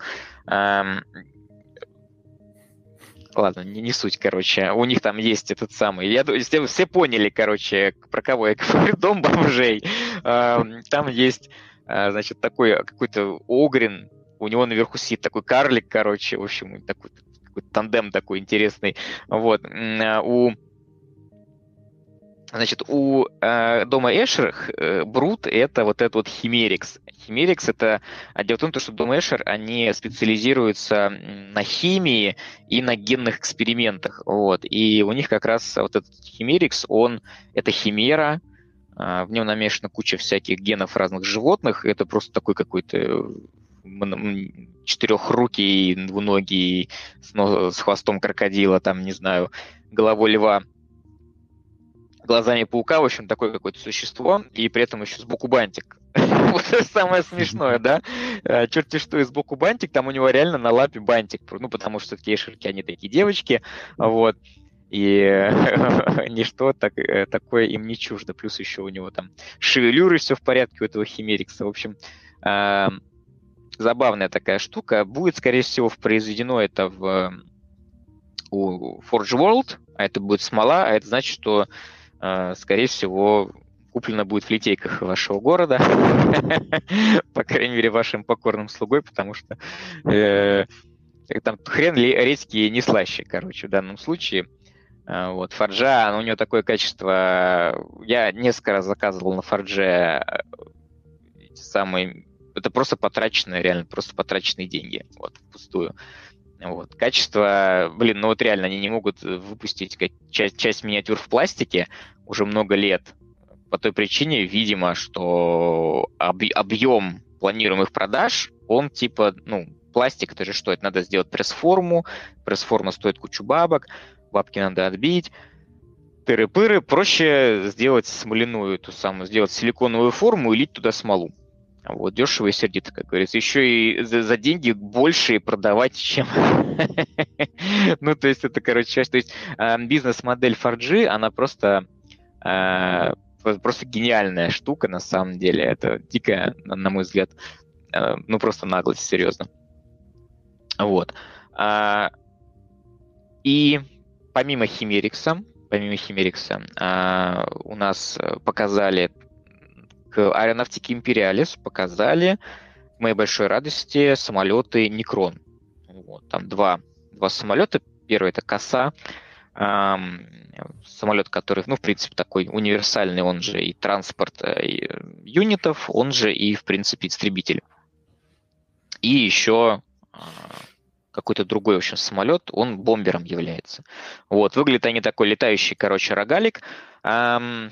Ладно, не, не суть, короче. У них там есть этот самый. Я думаю, все, все поняли, короче, про кого я [laughs] говорю, дом бомжей. Там есть, значит, такой какой-то огрин, у него наверху сидит такой карлик, короче, в общем, такой, такой тандем такой интересный. Вот. У Значит, у э, дома Эшер э, Брут это вот этот вот Химерикс. Химерикс это... А дело в том, что дом Эшер, они специализируются на химии и на генных экспериментах. Вот. И у них как раз вот этот Химерикс, он... Это химера, э, в нем намешана куча всяких генов разных животных. Это просто такой какой-то четырехрукий, двуногий, с, с хвостом крокодила, там, не знаю, головой льва глазами паука, в общем, такое какое-то существо, и при этом еще сбоку бантик. [laughs] Вот самое смешное, да? Э, черти что, и сбоку бантик, там у него реально на лапе бантик, ну, потому что кейшерки, они такие девочки, вот, и [laughs] ничто так, э, такое им не чуждо. Плюс еще у него там шевелюры, все в порядке у этого химерикса. В общем, забавная такая штука. Будет, скорее всего, произведено это в у Forge World, а это будет смола, а это значит, что а, скорее всего, куплено будет в литейках вашего города, [laughs] по крайней мере, вашим покорным слугой, потому что э, там хрен ли редьки не слаще, короче, в данном случае. А, вот, Фарджа, у него такое качество... Я несколько раз заказывал на э, эти самые... Это просто потраченные, реально, просто потраченные деньги, вот, впустую. Вот. Качество, блин, ну вот реально они не могут выпустить часть, часть миниатюр в пластике уже много лет. По той причине, видимо, что об, объем планируемых продаж, он типа, ну, пластик, это же что? Это надо сделать пресс-форму, пресс-форма стоит кучу бабок, бабки надо отбить, тыры-пыры, проще сделать смоляную эту самую, сделать силиконовую форму и лить туда смолу. Вот, дешево и сердито, как говорится. Еще и за, за деньги больше продавать, чем... [laughs] ну, то есть это, короче, то есть а, бизнес-модель 4G, она просто а, просто гениальная штука, на самом деле. Это дикая, на мой взгляд, а, ну, просто наглость, серьезно. Вот. И помимо Химерикса, помимо Химерикса, у нас показали к аэронавтике Империалис показали, к моей большой радости, самолеты Некрон. Вот, там два, два самолета. Первый это Коса, эм, самолет, который, ну, в принципе, такой универсальный, он же и транспорт э, и юнитов, он же и, в принципе, истребитель. И еще э, какой-то другой, в общем, самолет, он бомбером является. Вот, выглядит они такой летающий, короче, рогалик. Эм,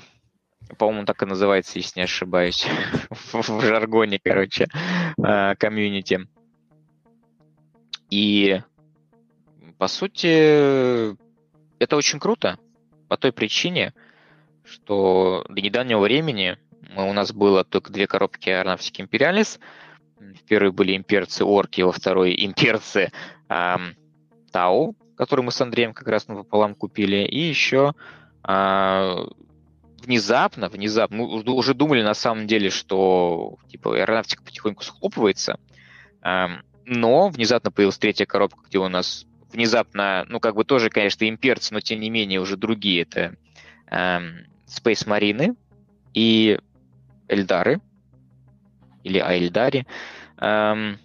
по-моему, так и называется, если не ошибаюсь, [laughs] в жаргоне, короче, э, комьюнити. И, по сути, это очень круто по той причине, что до недавнего времени у нас было только две коробки аэронавтики Империалис. В первой были имперцы Орки, во второй имперцы эм, Тау, которые мы с Андреем как раз пополам купили, и еще э, внезапно, внезапно, мы уже думали на самом деле, что типа аэронавтика потихоньку схлопывается, эм, но внезапно появилась третья коробка, где у нас внезапно, ну как бы тоже, конечно, имперцы, но тем не менее уже другие, это эм, Space Marine и Эльдары, или Аэльдари, эм,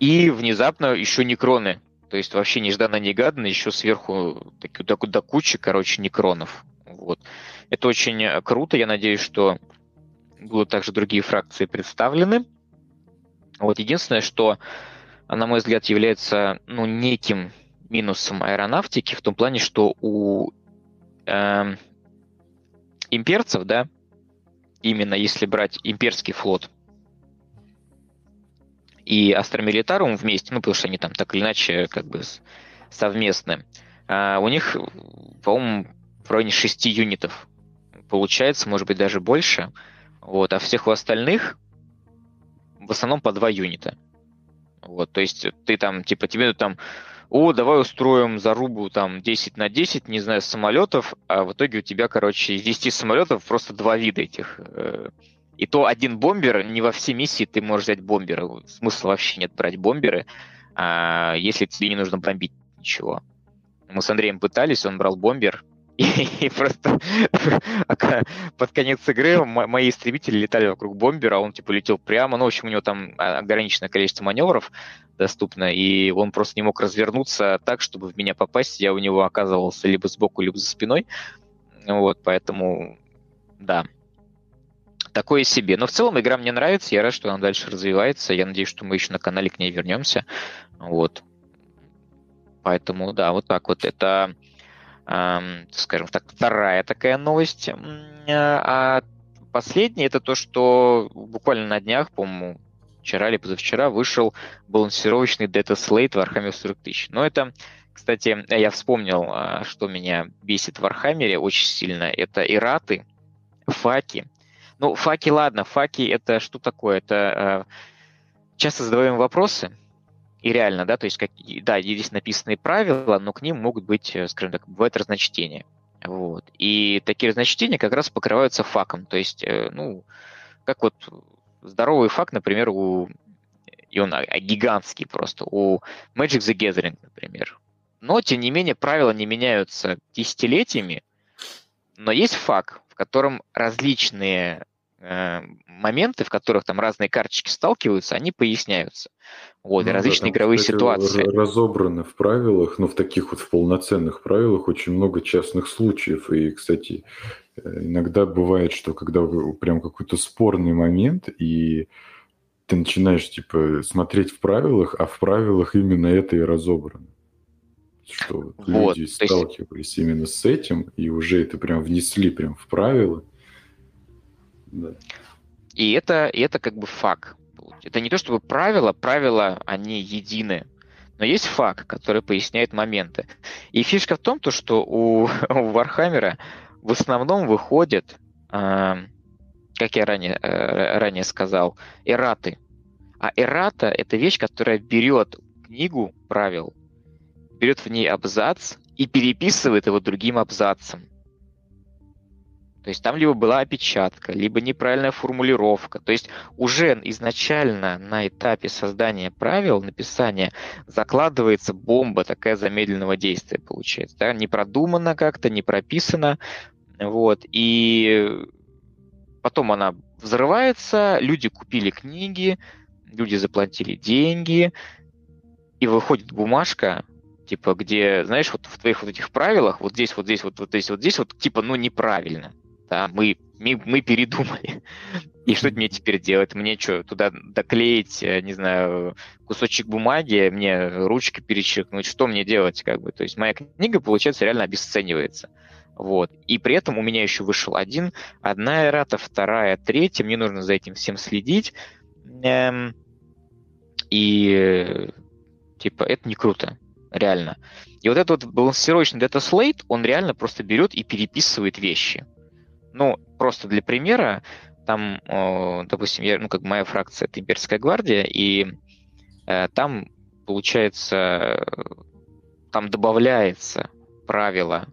и внезапно еще некроны, то есть вообще нежданно-негаданно еще сверху до, до, до кучи, короче, некронов. Вот. Это очень э, круто. Я надеюсь, что будут также другие фракции представлены. Вот единственное, что, на мой взгляд, является ну, неким минусом аэронавтики в том плане, что у э, имперцев, да, именно если брать имперский флот и Астра Милитарум вместе, ну, потому что они там так или иначе как бы совместны, э, у них, по-моему, в районе 6 юнитов получается, может быть, даже больше. Вот, а всех у остальных в основном по два юнита. Вот, то есть ты там, типа, тебе там, о, давай устроим зарубу там 10 на 10, не знаю, самолетов, а в итоге у тебя, короче, из 10 самолетов просто два вида этих. Э, и то один бомбер, не во все миссии ты можешь взять бомбера. Смысла вообще нет брать бомберы, а, если тебе не нужно бомбить ничего. Мы с Андреем пытались, он брал бомбер, и, просто под конец игры мои истребители летали вокруг бомбера, он типа летел прямо, ну, в общем, у него там ограниченное количество маневров доступно, и он просто не мог развернуться так, чтобы в меня попасть, я у него оказывался либо сбоку, либо за спиной, вот, поэтому, да, такое себе. Но в целом игра мне нравится, я рад, что она дальше развивается, я надеюсь, что мы еще на канале к ней вернемся, вот. Поэтому, да, вот так вот. Это скажем так, вторая такая новость. А последняя это то, что буквально на днях, по-моему, вчера или позавчера вышел балансировочный Data Slate Warhammer 40 тысяч. Но это, кстати, я вспомнил, а, что меня бесит в Warhammer очень сильно. Это ираты, факи. Ну, факи, ладно, факи это что такое? Это а, часто задаваемые вопросы, и реально, да, то есть, как, да, есть написанные правила, но к ним могут быть, э, скажем так, бывают разночтения. Вот. И такие разночтения как раз покрываются факом. То есть, э, ну, как вот здоровый факт, например, у и он а, гигантский просто, у Magic the Gathering, например. Но, тем не менее, правила не меняются десятилетиями, но есть факт, в котором различные моменты, в которых там разные карточки сталкиваются, они поясняются. Вот, ну, и различные да, игровые кстати, ситуации. Разобраны в правилах, но ну, в таких вот в полноценных правилах очень много частных случаев. И, кстати, э, иногда бывает, что когда прям какой-то спорный момент, и ты начинаешь, типа, смотреть в правилах, а в правилах именно это и разобрано. Что вот, люди сталкивались есть... именно с этим, и уже это прям внесли прям в правила. И это, и это как бы FAQ. Это не то чтобы правила, правила, они едины. Но есть FAQ, который поясняет моменты. И фишка в том, то, что у, [laughs] у Вархаммера в основном выходит э, как я ранее, э, ранее сказал, эраты. А эрата — это вещь, которая берет книгу правил, берет в ней абзац и переписывает его другим абзацем. То есть там либо была опечатка, либо неправильная формулировка. То есть уже изначально на этапе создания правил, написания, закладывается бомба такая замедленного действия, получается. Да? Не продумано как-то, не прописано. Вот. И Потом она взрывается, люди купили книги, люди заплатили деньги, и выходит бумажка, типа, где, знаешь, вот в твоих вот этих правилах, вот здесь, вот здесь, вот, вот здесь, вот здесь, вот, типа, ну, неправильно. Да, мы, мы, мы передумали. [laughs] И что мне теперь делать? Мне что, туда доклеить, э, не знаю, кусочек бумаги, мне ручкой перечеркнуть? Что мне делать, как бы? То есть моя книга, получается, реально обесценивается. Вот. И при этом у меня еще вышел один, одна эрата, вторая, третья. Мне нужно за этим всем следить. Эм, и типа это не круто, реально. И вот этот вот балансировочный дата слейт, он реально просто берет и переписывает вещи. Ну, просто для примера, там, допустим, я, ну, как моя фракция это имперская гвардия, и э, там, получается, там добавляется правило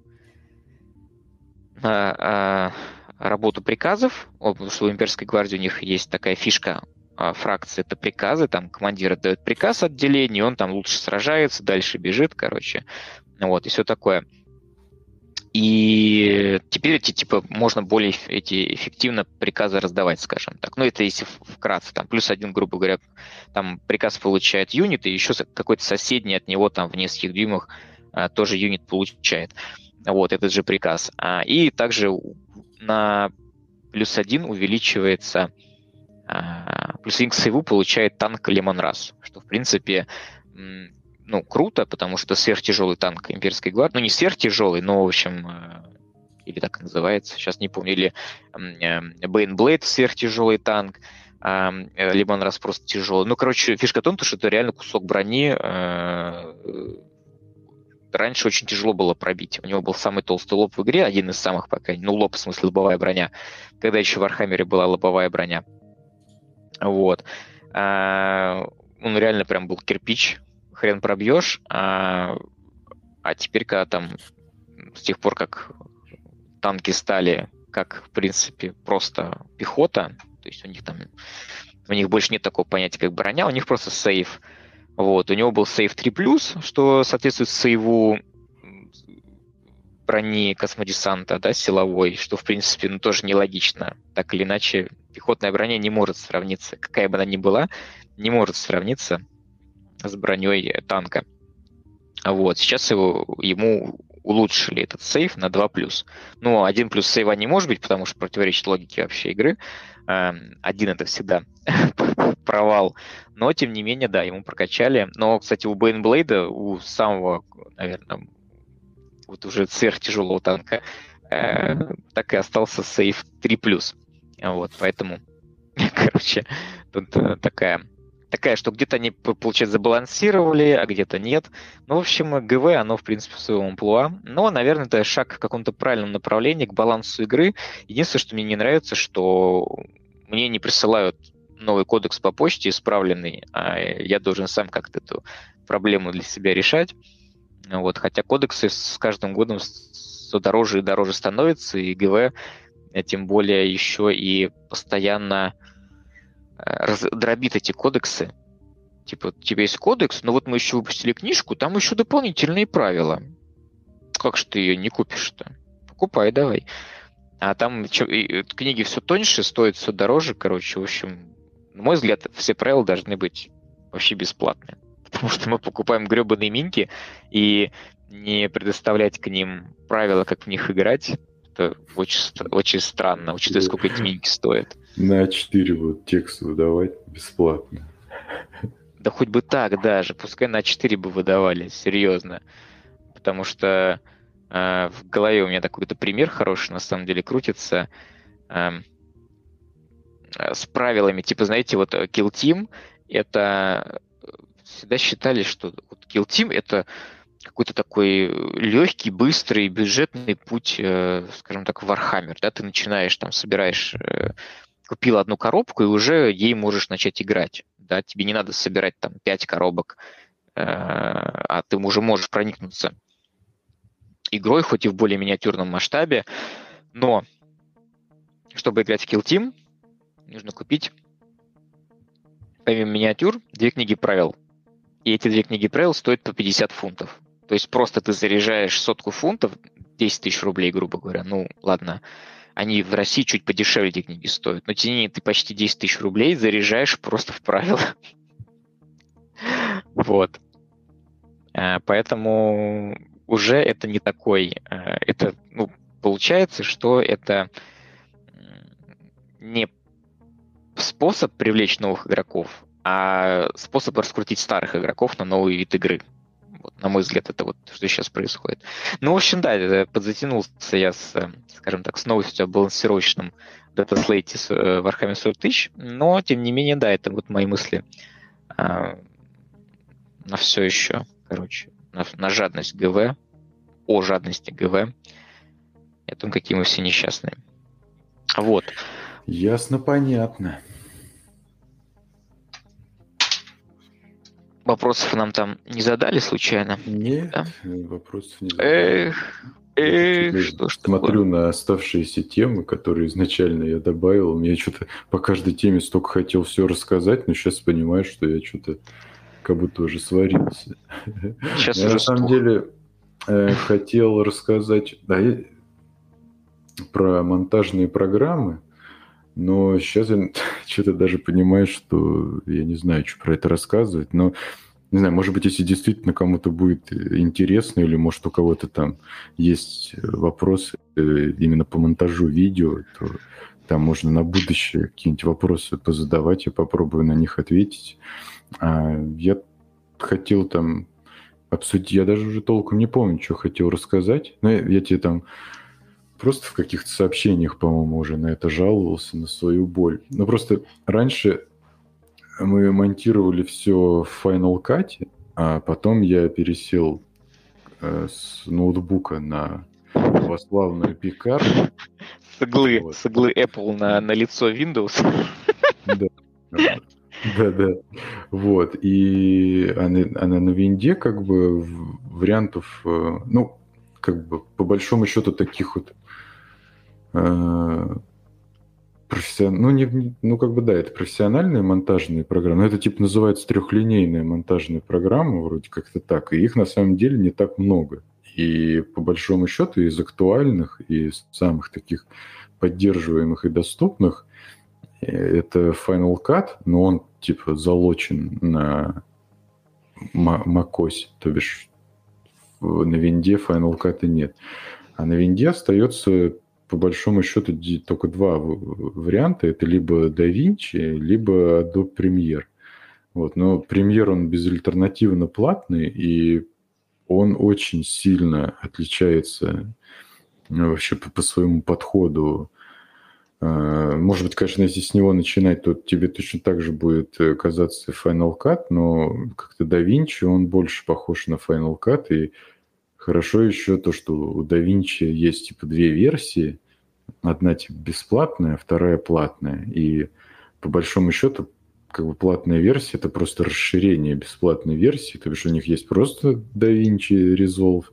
на э, работу приказов, потому что в имперской гвардии у них есть такая фишка э, фракции, это приказы, там командир дает приказ отделению, он там лучше сражается, дальше бежит, короче, вот, и все такое. И теперь эти, типа, можно более эти эффективно приказы раздавать, скажем так. Ну, это если вкратце, там, плюс один, грубо говоря, там приказ получает юнит, и еще какой-то соседний от него там в нескольких дюймах а, тоже юнит получает. Вот этот же приказ. А, и также на плюс один увеличивается а, плюс один к сейву получает танк Лемон Рас, что, в принципе, ну, круто, потому что сверхтяжелый танк имперской гвардии, ну, не сверхтяжелый, но, в общем, э, или так называется, сейчас не помню, или Бейнблейд сверхтяжелый танк, Лемон Рас просто тяжелый. Ну, короче, фишка в том, что это реально кусок брони э, раньше очень тяжело было пробить. У него был самый толстый лоб в игре, один из самых пока, ну, лоб, в смысле, лобовая броня, когда еще в Архамере была лобовая броня. Вот. А, он реально прям был кирпич, хрен пробьешь, а, а теперь, когда там, с тех пор, как танки стали, как, в принципе, просто пехота, то есть у них там, у них больше нет такого понятия, как броня, у них просто сейф, вот, у него был сейв 3+, что соответствует сейву брони космодесанта, да, силовой, что, в принципе, ну, тоже нелогично. Так или иначе, пехотная броня не может сравниться, какая бы она ни была, не может сравниться с броней танка. Вот, сейчас его, ему улучшили этот сейв на 2+. Ну, 1 плюс сейва не может быть, потому что противоречит логике вообще игры. Эм, один это всегда [laughs] провал. Но, тем не менее, да, ему прокачали. Но, кстати, у Бейнблейда, у самого, наверное, вот уже сверхтяжелого танка, э, так и остался сейф 3+. Вот, поэтому, [laughs] короче, тут э, такая такая, что где-то они, получается, забалансировали, а где-то нет. Ну, в общем, ГВ, оно, в принципе, в своем амплуа. Но, наверное, это шаг к какому-то правильному направлению, к балансу игры. Единственное, что мне не нравится, что мне не присылают новый кодекс по почте исправленный, а я должен сам как-то эту проблему для себя решать. Вот, хотя кодексы с каждым годом все дороже и дороже становятся, и ГВ э, тем более еще и постоянно дробит эти кодексы. Типа, у тебя есть кодекс, но вот мы еще выпустили книжку, там еще дополнительные правила. Как же ты ее не купишь-то? Покупай давай. А там чё, и, книги все тоньше, стоят все дороже, короче, в общем, на мой взгляд, все правила должны быть вообще бесплатные. [laughs] Потому что мы покупаем гребаные минки, и не предоставлять к ним правила, как в них играть, это очень, очень странно, учитывая, сколько эти минки стоят. На 4 вот текст выдавать бесплатно. Да хоть бы так даже, пускай на 4 бы выдавали, серьезно. Потому что э, в голове у меня такой-то пример хороший, на самом деле, крутится э, с правилами. Типа, знаете, вот Kill Team, это всегда считали, что вот Kill Team это какой-то такой легкий, быстрый, бюджетный путь, э, скажем так, в Warhammer. Да? Ты начинаешь, там, собираешь, э, купил одну коробку, и уже ей можешь начать играть. Да? Тебе не надо собирать там пять коробок, э, а ты уже можешь проникнуться игрой, хоть и в более миниатюрном масштабе. Но чтобы играть в Kill Team, нужно купить помимо миниатюр две книги правил. И эти две книги правил стоят по 50 фунтов. То есть просто ты заряжаешь сотку фунтов, 10 тысяч рублей, грубо говоря. Ну, ладно, они в России чуть подешевле эти книги стоят. Но менее, ты почти 10 тысяч рублей заряжаешь просто в правила. [laughs] Вот. А, поэтому уже это не такой... А, это, ну, получается, что это не способ привлечь новых игроков, а способ раскрутить старых игроков на новый вид игры. На мой взгляд, это вот что сейчас происходит. Ну, в общем, да, подзатянулся я с, скажем так, с новостью о балансировочном с э, Warhammer 40 тысяч, но, тем не менее, да, это вот мои мысли а, на все еще, короче, на, на жадность ГВ, о жадности ГВ, и о том, какие мы все несчастные. Вот. Ясно, понятно. Вопросов нам там не задали случайно? Нет, да? вопросов не задали. Эх, эх, что ж Смотрю такое? на оставшиеся темы, которые изначально я добавил. Мне что-то по каждой теме столько хотел все рассказать, но сейчас понимаю, что я что-то как будто уже сварился. Сейчас я уже на самом деле э, хотел рассказать да, про монтажные программы. Но сейчас я [laughs] что-то даже понимаю, что я не знаю, что про это рассказывать. Но, не знаю, может быть, если действительно кому-то будет интересно, или может у кого-то там есть вопросы э, именно по монтажу видео, то там можно на будущее какие-нибудь вопросы позадавать, я попробую на них ответить. А я хотел там обсудить, я даже уже толком не помню, что хотел рассказать. Но я, я тебе там просто в каких-то сообщениях, по-моему, уже на это жаловался, на свою боль. Но просто раньше мы монтировали все в Final Cut, а потом я пересел э, с ноутбука на православную пикар. С иглы, вот. с иглы Apple на, на лицо Windows. Да. Да, да. Вот. И она, она на винде, как бы, вариантов, э, ну, как бы, по большому счету, таких вот Э, ну, не, ну, как бы да, это профессиональные монтажные программы, это типа называется трехлинейная монтажная программа, вроде как-то так, и их на самом деле не так много. И по большому счету из актуальных, и самых таких поддерживаемых и доступных э, это Final Cut, но он типа залочен на macOS, то бишь на винде Final Cut нет. А на винде остается по большому счету только два варианта. Это либо DaVinci, либо Adobe Premiere. Вот. Но Premiere, он безальтернативно платный, и он очень сильно отличается ну, вообще по, по своему подходу. А, может быть, конечно, если с него начинать, то тебе точно так же будет казаться Final Cut, но как-то DaVinci, он больше похож на Final Cut, и Хорошо еще то, что у DaVinci есть типа две версии. Одна типа бесплатная, вторая платная. И по большому счету, как бы платная версия это просто расширение бесплатной версии. То есть у них есть просто DaVinci Resolve,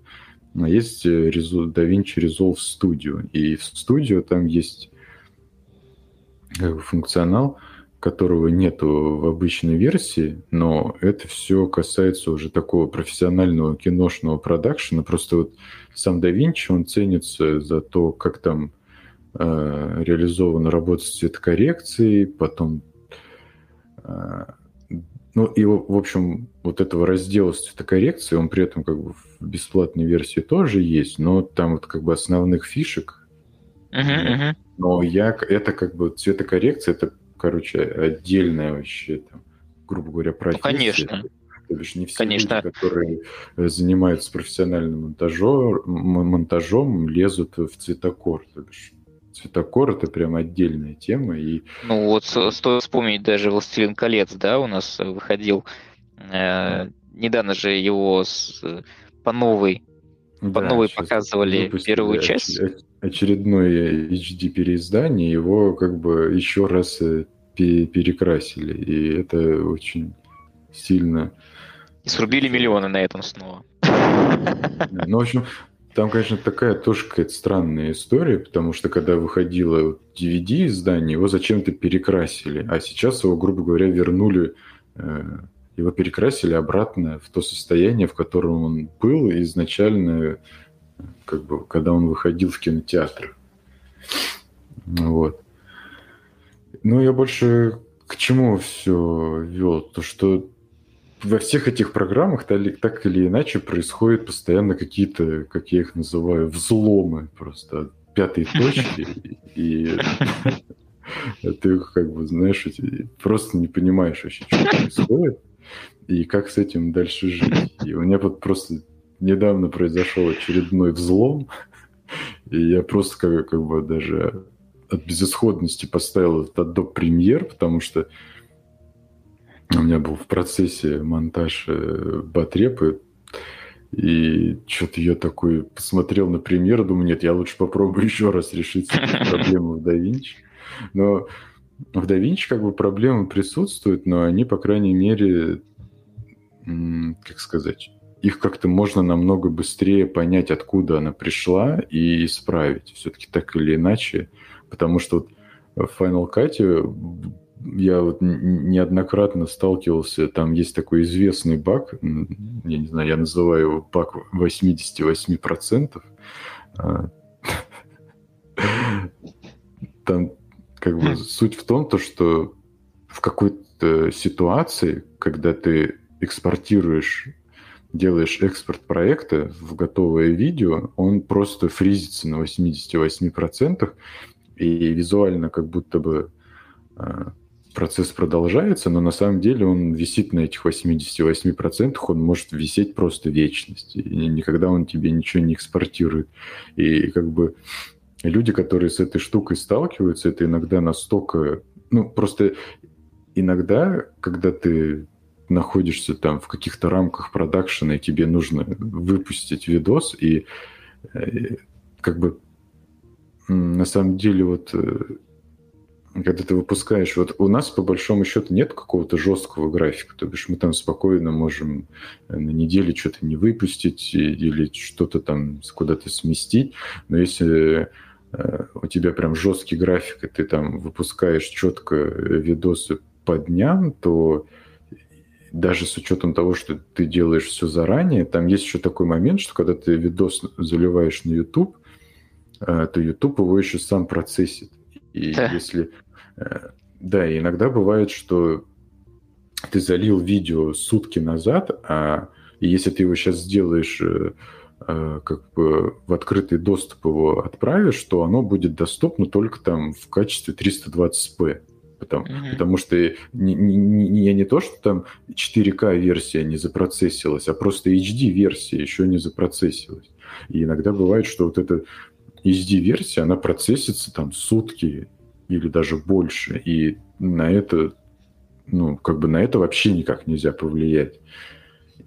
а есть э, DaVinci Resolve Studio. И в Studio там есть функционал, которого нету в обычной версии, но это все касается уже такого профессионального киношного продакшена. Просто вот сам да Винчи, он ценится за то, как там э, реализована работа с цветокоррекцией, потом э, ну и, в общем, вот этого раздела с цветокоррекцией, он при этом как бы в бесплатной версии тоже есть, но там вот как бы основных фишек. Uh-huh, uh-huh. Но я, это как бы цветокоррекция, это, короче, отдельная вообще, там, грубо говоря, ну, профессия. Ну, конечно. То бишь не все Конечно. люди, которые занимаются профессиональным монтажом, монтажом, лезут в цветокор. То бишь цветокор это прям отдельная тема. И... Ну вот стоит вспомнить даже «Властелин колец», да, у нас выходил э, недавно же его с, по новой по да, новой показывали первую часть. Очередное HD переиздание, его как бы еще раз э, перекрасили, и это очень сильно... И срубили миллионы на этом снова. Ну, в общем, там, конечно, такая тоже какая-то странная история, потому что когда выходило DVD издание, его зачем-то перекрасили, а сейчас его, грубо говоря, вернули, э, его перекрасили обратно в то состояние, в котором он был изначально, как бы, когда он выходил в кинотеатр. Вот. Ну, я больше к чему все вел? То, что во всех этих программах так или иначе происходят постоянно какие-то, как я их называю, взломы просто пятой точки. [laughs] И ты как бы, знаешь, просто не понимаешь вообще, что происходит и как с этим дальше жить. И у меня вот просто недавно произошел очередной взлом, и я просто как, как бы даже от безысходности поставил этот Adobe Premiere, потому что у меня был в процессе монтаж э, батрепы, и что-то я такой посмотрел на премьер, думаю, нет, я лучше попробую [laughs] еще раз решить [laughs] проблему в DaVinci. Но в DaVinci как бы проблемы присутствуют, но они, по крайней мере, как сказать, их как-то можно намного быстрее понять, откуда она пришла, и исправить. Все-таки так или иначе. Потому что вот в Final Cut я вот неоднократно сталкивался, там есть такой известный баг, я не знаю, я называю его баг 88%. А, там как бы суть в том, то, что в какой-то ситуации, когда ты экспортируешь, делаешь экспорт проекта в готовое видео, он просто фризится на 88%, и визуально как будто бы а, процесс продолжается, но на самом деле он висит на этих 88%, он может висеть просто вечность, и никогда он тебе ничего не экспортирует. И как бы люди, которые с этой штукой сталкиваются, это иногда настолько... Ну, просто иногда, когда ты находишься там в каких-то рамках продакшена, и тебе нужно выпустить видос, и э, как бы на самом деле вот э, когда ты выпускаешь, вот у нас по большому счету нет какого-то жесткого графика, то бишь мы там спокойно можем э, на неделю что-то не выпустить или что-то там куда-то сместить, но если э, у тебя прям жесткий график, и ты там выпускаешь четко видосы по дням, то даже с учетом того, что ты делаешь все заранее, там есть еще такой момент, что когда ты видос заливаешь на YouTube, то YouTube его еще сам процессит. И да. если Э, да, иногда бывает, что ты залил видео сутки назад, а и если ты его сейчас сделаешь э, э, как бы в открытый доступ его отправишь, то оно будет доступно только там в качестве 320p. Потому, mm-hmm. потому что не, не, не, не то, что там 4К версия не запроцессилась, а просто HD версия еще не запроцессилась. И иногда бывает, что вот эта HD версия, она процессится там сутки или даже больше. И на это, ну, как бы на это вообще никак нельзя повлиять.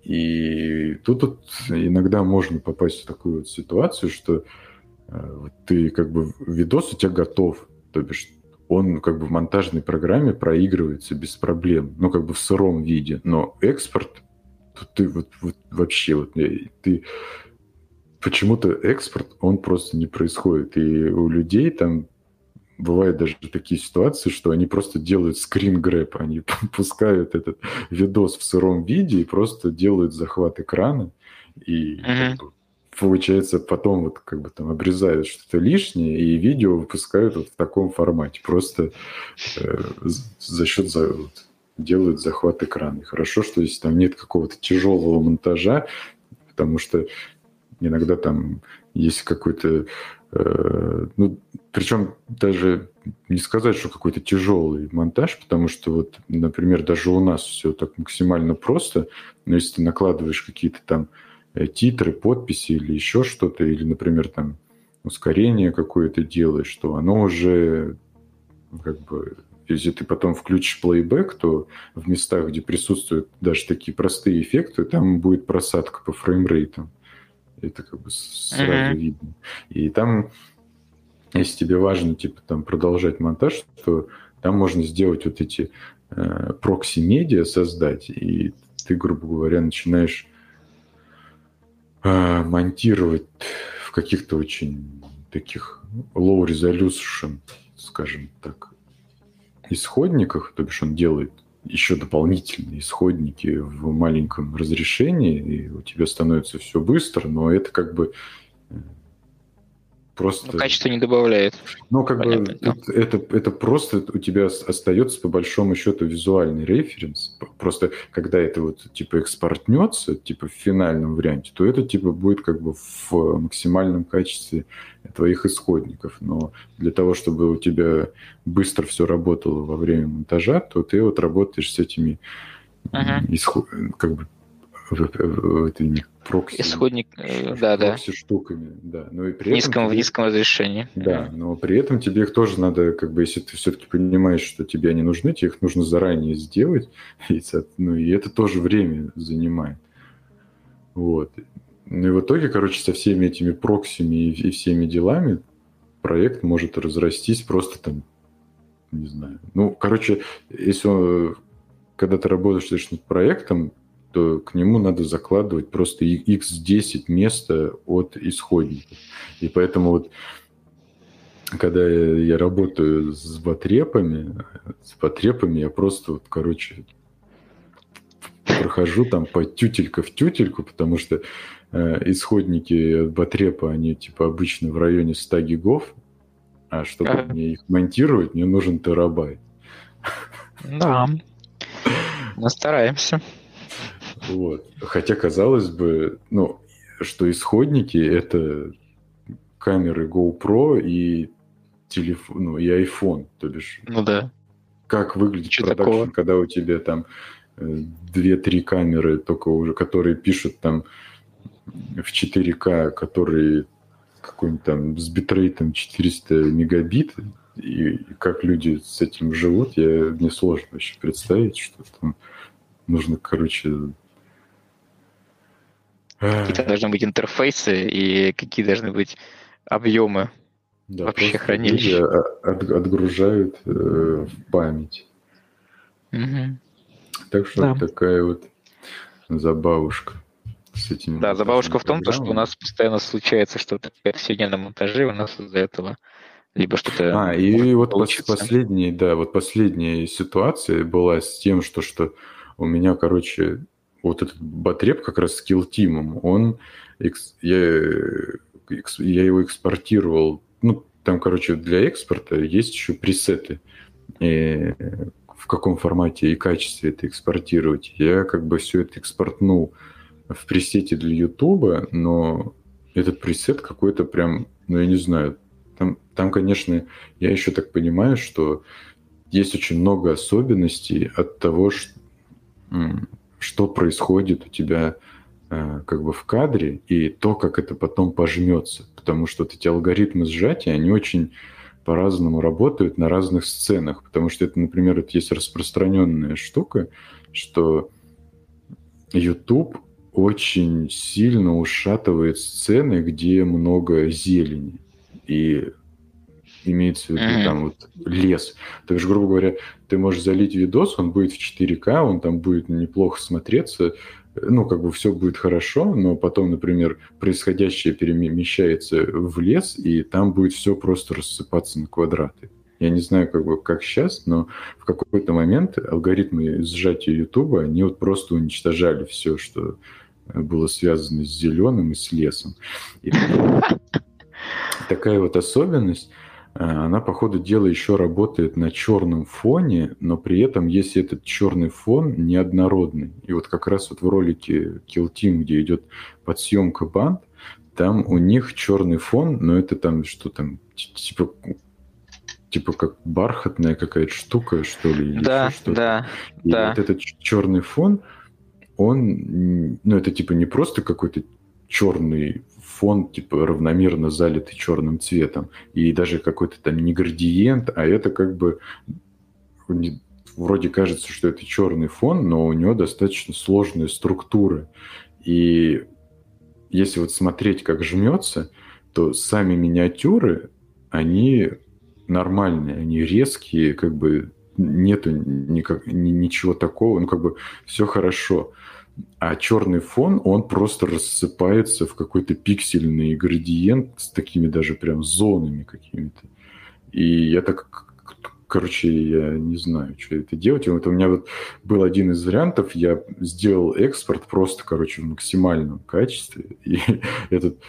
И тут вот иногда можно попасть в такую вот ситуацию, что э, ты как бы видос у тебя готов, то бишь он как бы в монтажной программе проигрывается без проблем, ну как бы в сыром виде, но экспорт, ты вот, вот вообще вот э, ты почему-то экспорт он просто не происходит, и у людей там бывают даже такие ситуации, что они просто делают скрин грэп, они [laughs] пускают этот видос в сыром виде и просто делают захват экрана, и mm-hmm. как бы, получается, потом вот как бы там обрезают что-то лишнее, и видео выпускают вот в таком формате. Просто э, за счет за, вот, делают захват экрана. И хорошо, что если там нет какого-то тяжелого монтажа, потому что иногда там есть какой-то Э, ну, причем даже не сказать, что какой-то тяжелый монтаж, потому что вот, например, даже у нас все так максимально просто, но если ты накладываешь какие-то там титры, подписи или еще что-то, или, например, там ускорение какое-то делаешь, что оно уже как бы если ты потом включишь плейбэк, то в местах, где присутствуют даже такие простые эффекты, там будет просадка по фреймрейтам. Это как бы сразу uh-huh. видно. И там, если тебе важно, типа, там продолжать монтаж, то там можно сделать вот эти э, прокси-медиа создать, и ты, грубо говоря, начинаешь э, монтировать в каких-то очень таких low resolution, скажем так, исходниках, то бишь он делает еще дополнительные исходники в маленьком разрешении, и у тебя становится все быстро, но это как бы э, просто... Ну, качество не добавляет. Ну, как Понятно, бы это, это, это просто у тебя остается по большому счету визуальный референс. Просто когда это вот типа экспортнется, типа в финальном варианте, то это типа будет как бы в максимальном качестве твоих исходников. Но для того, чтобы у тебя быстро все работало во время монтажа, то ты вот работаешь с этими uh-huh. исход... как бы этими прокси. Исходник, э, да, да. штуками, да. Но и при в низком, тебе, в низком разрешении. Да, но при этом тебе их тоже надо, как бы, если ты все-таки понимаешь, что тебе они нужны, тебе их нужно заранее сделать, [laughs] и, ну, и это тоже время занимает. Вот. Ну и в итоге, короче, со всеми этими проксиями и, и всеми делами проект может разрастись просто там, не знаю. Ну, короче, если он, когда ты работаешь над проектом, то к нему надо закладывать просто x10 места от исходников. И поэтому вот когда я, работаю с батрепами, с батрепами я просто вот, короче, прохожу там по тютелька в тютельку, потому что э, исходники от батрепа, они типа обычно в районе 100 гигов, а чтобы ага. мне их монтировать, мне нужен терабайт. Да, [laughs] мы стараемся. Вот. Хотя, казалось бы, ну, что исходники — это камеры GoPro и телефон, ну, и iPhone, то бишь. Ну да. Как выглядит Что продакшн, такого? когда у тебя там э, две-три камеры, только уже, которые пишут там в 4К, которые какой-нибудь там с битрейтом 400 мегабит, и как люди с этим живут, я, мне сложно вообще представить, что там нужно, короче, Какие должны быть интерфейсы и какие должны быть объемы да, вообще хранилища. От, отгружают э, в память. Угу. Так что да. такая вот забавушка с этими. Да, забавушка в том, то, что у нас постоянно случается что-то сегодня на монтаже, у нас из-за этого либо что-то. А, и вот получиться. последняя, да, вот последняя ситуация была с тем, что, что у меня, короче, вот этот батреп как раз с Kill он, я, я его экспортировал, ну, там, короче, для экспорта есть еще пресеты, и в каком формате и качестве это экспортировать. Я как бы все это экспортнул в пресете для Ютуба, но этот пресет какой-то прям, ну, я не знаю, там, там, конечно, я еще так понимаю, что есть очень много особенностей от того, что что происходит у тебя э, как бы в кадре и то, как это потом пожмется. Потому что вот эти алгоритмы сжатия, они очень по-разному работают на разных сценах. Потому что это, например, вот есть распространенная штука, что YouTube очень сильно ушатывает сцены, где много зелени. И имеется в виду mm-hmm. там вот лес. То есть, грубо говоря, ты можешь залить видос, он будет в 4К, он там будет неплохо смотреться, ну, как бы все будет хорошо, но потом, например, происходящее перемещается в лес, и там будет все просто рассыпаться на квадраты. Я не знаю, как, бы, как сейчас, но в какой-то момент алгоритмы сжатия Ютуба, они вот просто уничтожали все, что было связано с зеленым и с лесом. И такая вот особенность, э, она по ходу дела еще работает на черном фоне, но при этом, если этот черный фон неоднородный, и вот как раз вот в ролике Kill Team, где идет подсъемка банд, там у них черный фон, но это там что там, типа типа как бархатная какая-то штука, что ли? Или да, что да, И да. вот этот черный фон, он, ну это типа не просто какой-то черный фон, типа равномерно залитый черным цветом, и даже какой-то там не градиент, а это как бы вроде кажется, что это черный фон, но у него достаточно сложная структура. И если вот смотреть, как жмется, то сами миниатюры, они нормальные, они резкие, как бы нету никак, ничего такого, ну как бы все хорошо. А черный фон, он просто рассыпается в какой-то пиксельный градиент с такими даже прям зонами какими-то. И я так короче, я не знаю, что это делать. Вот у меня вот был один из вариантов, я сделал экспорт просто, короче, в максимальном качестве, и [laughs] этот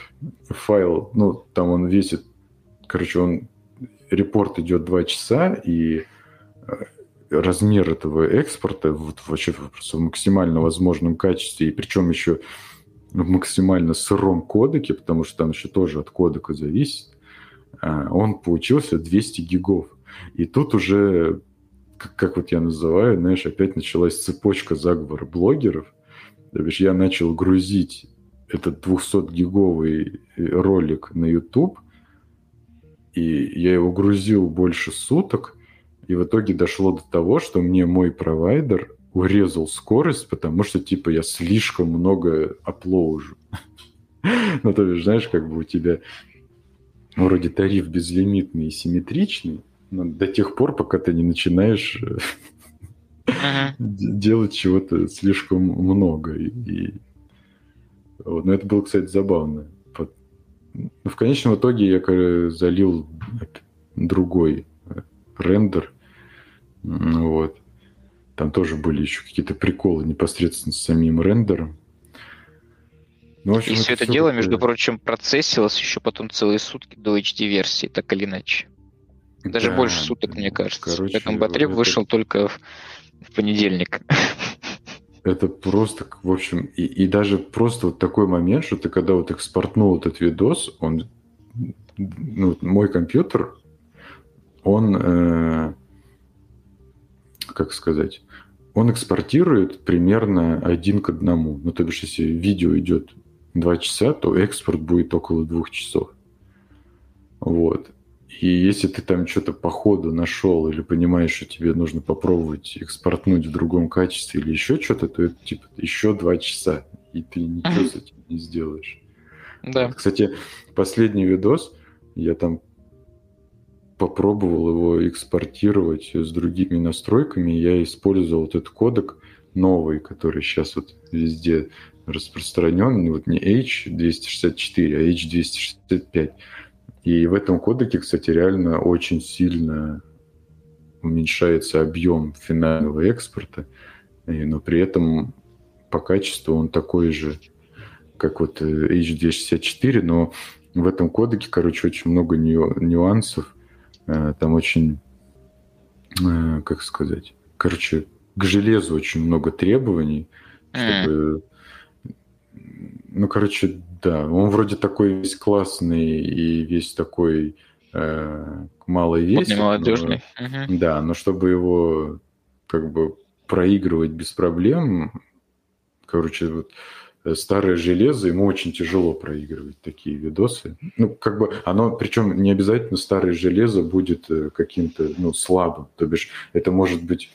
файл, ну, там он весит, короче, он, репорт идет 2 часа, и э, размер этого экспорта вот вообще просто в максимально возможном качестве, и причем еще в максимально сыром кодеке, потому что там еще тоже от кодека зависит, а, он получился 200 гигов. И тут уже, как, как вот я называю, знаешь, опять началась цепочка заговора блогеров. То бишь я начал грузить этот 200-гиговый э, ролик на YouTube, и я его грузил больше суток, и в итоге дошло до того, что мне мой провайдер урезал скорость, потому что, типа, я слишком много оплоужу. [laughs] Ну, то есть, знаешь, как бы у тебя вроде тариф безлимитный и симметричный, но до тех пор, пока ты не начинаешь uh-huh. [laughs] делать чего-то слишком много. И, и... Вот. Но это было, кстати, забавно. Но в конечном итоге я залил другой рендер, вот. Там тоже были еще какие-то приколы непосредственно с самим рендером. Ну, общем, И все это, это дело, такое... между прочим, процессилось еще потом целые сутки до HD-версии, так или иначе. Даже да, больше суток, мне кажется. Короче, Поэтому батарей это... вышел только в, в понедельник. [laughs] Это просто, в общем, и, и даже просто вот такой момент, что ты когда вот экспортнул этот видос, он, ну, мой компьютер, он э, как сказать, он экспортирует примерно один к одному. Ну, то бишь, если видео идет два часа, то экспорт будет около двух часов. Вот. И если ты там что-то по ходу нашел или понимаешь, что тебе нужно попробовать экспортнуть в другом качестве или еще что-то, то это типа еще два часа, и ты ничего с этим не сделаешь. Да. Кстати, последний видос, я там попробовал его экспортировать с другими настройками, я использовал вот этот кодек новый, который сейчас вот везде распространен, вот не H264, а H265. И в этом кодеке, кстати, реально очень сильно уменьшается объем финального экспорта, но при этом по качеству он такой же, как вот H264, но в этом кодеке, короче, очень много нюансов, Э, там очень, э, как сказать, короче, к железу очень много требований, чтобы... Ну, короче, да, он вроде такой весь классный и весь такой э, малый весит. молодежный. Но, угу. Да, но чтобы его как бы проигрывать без проблем, короче, вот Э, старое железо, ему очень тяжело проигрывать такие видосы. Ну, как бы оно, причем не обязательно старое железо будет э, каким-то, ну, слабым. То бишь, это может быть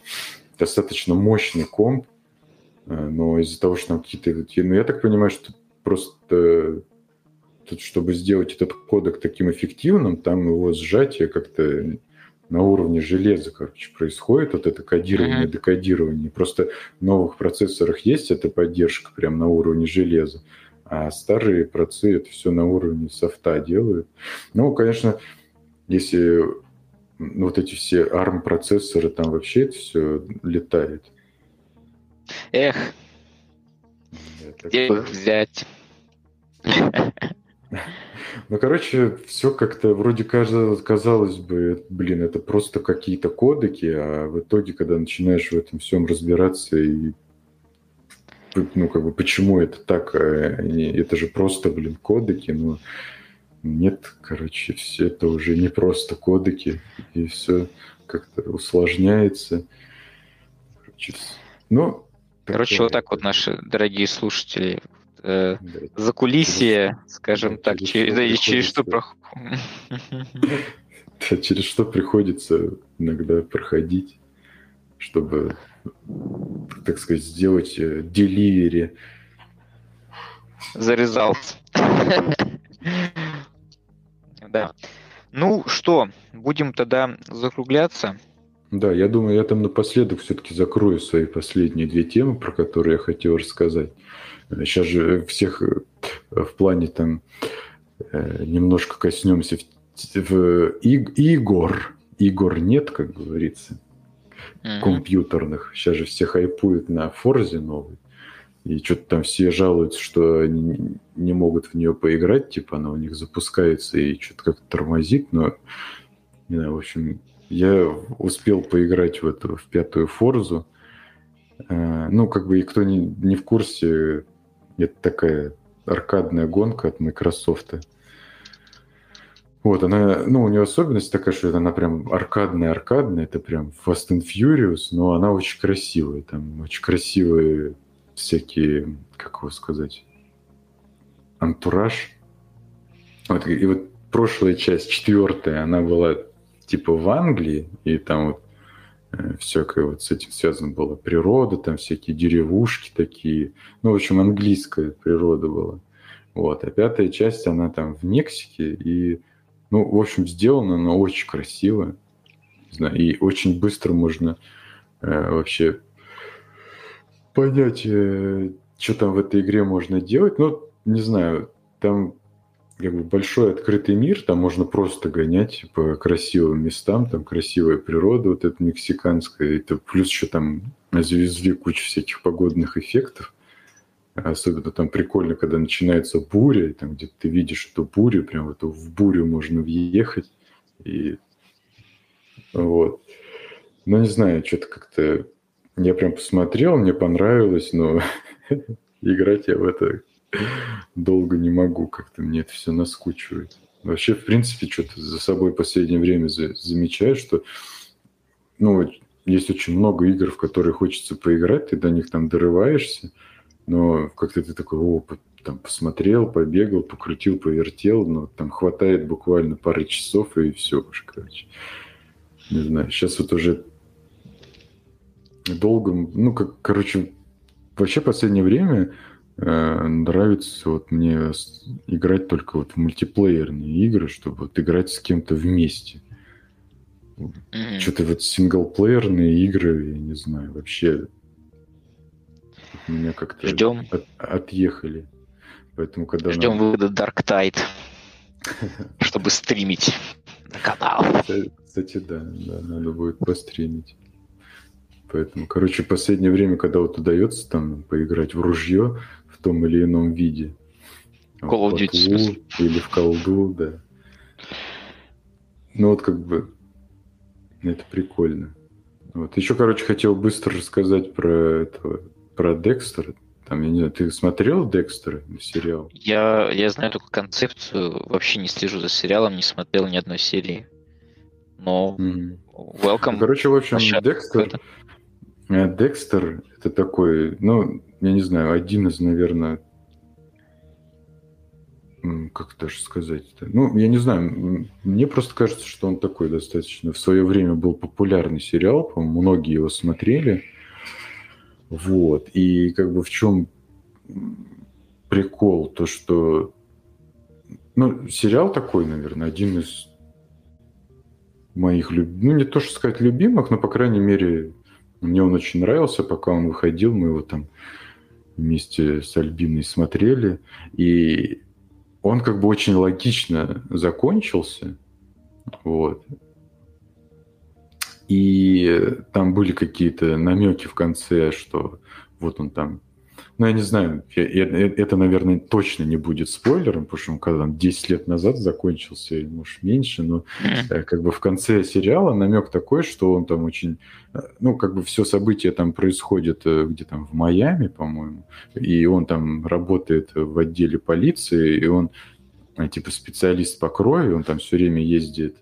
достаточно мощный комп, э, но из-за того, что там какие-то... Ну, я так понимаю, что просто тут, чтобы сделать этот кодек таким эффективным, там его сжатие как-то на уровне железа, короче, происходит вот это кодирование, uh-huh. декодирование. Просто в новых процессорах есть эта поддержка прямо на уровне железа, а старые процессы это все на уровне софта делают. Ну, конечно, если ну, вот эти все ARM-процессоры, там вообще это все летает. Эх. Где их взять? [laughs] [laughs] Ну, короче, все как-то вроде казалось, казалось бы, блин, это просто какие-то кодеки, а в итоге, когда начинаешь в этом всем разбираться и ну, как бы, почему это так, э, это же просто, блин, кодеки, но нет, короче, все это уже не просто кодеки, и все как-то усложняется. Короче, ну, Короче, вот так вот наши дорогие слушатели э, да. за кулисье, скажем да, так, через, да, через что проходит. [laughs] Да, через что приходится иногда проходить, чтобы, так сказать, сделать деливери. Зарезался. Да. Ну что, будем тогда закругляться. Да, я думаю, я там напоследок все-таки закрою свои последние две темы, про которые я хотел рассказать. Сейчас же всех э, в плане там э, немножко коснемся в, в игр. Игр нет, как говорится, mm-hmm. компьютерных. Сейчас же все хайпуют на Форзе новый. И что-то там все жалуются, что они не могут в нее поиграть, типа она у них запускается и что-то как-то тормозит, но не знаю, в общем, я успел поиграть в эту, в пятую Форзу. Э, ну, как бы, и кто не, не в курсе, это такая аркадная гонка от Microsoft. Вот, она, ну, у нее особенность такая, что она прям аркадная-аркадная, это прям Fast and Furious, но она очень красивая, там очень красивые всякие, как его сказать, антураж. Вот, и вот прошлая часть, четвертая, она была типа в Англии, и там вот всякое вот с этим связано было. Природа, там всякие деревушки такие. Ну, в общем, английская природа была. Вот. А пятая часть, она там в Мексике, и, ну, в общем, сделана, но очень красиво. Не знаю, и очень быстро можно э, вообще понять, э, что там в этой игре можно делать. Ну, не знаю, там как бы большой открытый мир, там можно просто гонять по красивым местам, там красивая природа, вот эта мексиканская, это плюс еще там завезли кучу всяких погодных эффектов. Особенно там прикольно, когда начинается буря, там где-то ты видишь эту бурю, прям вот в бурю можно въехать. И вот. Ну, не знаю, что-то как-то... Я прям посмотрел, мне понравилось, но [laughs] играть я в это долго не могу, как-то мне это все наскучивает. Вообще, в принципе, что-то за собой в последнее время за, замечаю, что ну, есть очень много игр, в которые хочется поиграть, ты до них там дорываешься, но как-то ты такой, о, там посмотрел, побегал, покрутил, повертел, но там хватает буквально пары часов и все уж, короче. Не знаю, сейчас вот уже долго, ну, как, короче, вообще последнее время нравится вот мне играть только вот в мультиплеерные игры, чтобы вот играть с кем-то вместе. Mm-hmm. Что-то вот синглплеерные игры, я не знаю, вообще меня как-то Ждем. От, отъехали. Поэтому когда Ждем нам... вывода Dark Tide, [laughs] чтобы стримить на канал. Кстати, да, да, надо будет постримить. Поэтому, короче, в последнее время, когда вот удается там поиграть в ружье, том или ином виде. Call of Duty, Или в колду, да. Ну вот как бы это прикольно. Вот. Еще, короче, хотел быстро рассказать про этого, про Декстера. Там, я не знаю, ты смотрел Декстера, сериал? Я, я знаю только концепцию, вообще не слежу за сериалом, не смотрел ни одной серии. Но mm-hmm. welcome. Ну, короче, в общем, Декстер, Декстер это такой, ну, я не знаю, один из, наверное, как даже сказать-то? Ну, я не знаю, мне просто кажется, что он такой достаточно в свое время был популярный сериал, по-моему, многие его смотрели. Вот. И как бы в чем прикол? То, что ну, сериал такой, наверное, один из моих любимых, ну, не то, что сказать любимых, но, по крайней мере, мне он очень нравился, пока он выходил, мы его там вместе с Альбиной смотрели, и он как бы очень логично закончился, вот. И там были какие-то намеки в конце, что вот он там ну, я не знаю, это, наверное, точно не будет спойлером, потому что он когда там 10 лет назад закончился, или, может, меньше, но э, как бы в конце сериала намек такой, что он там очень, э, ну, как бы все события там происходит э, где там в Майами, по-моему, и он там работает в отделе полиции, и он типа специалист по крови, он там все время ездит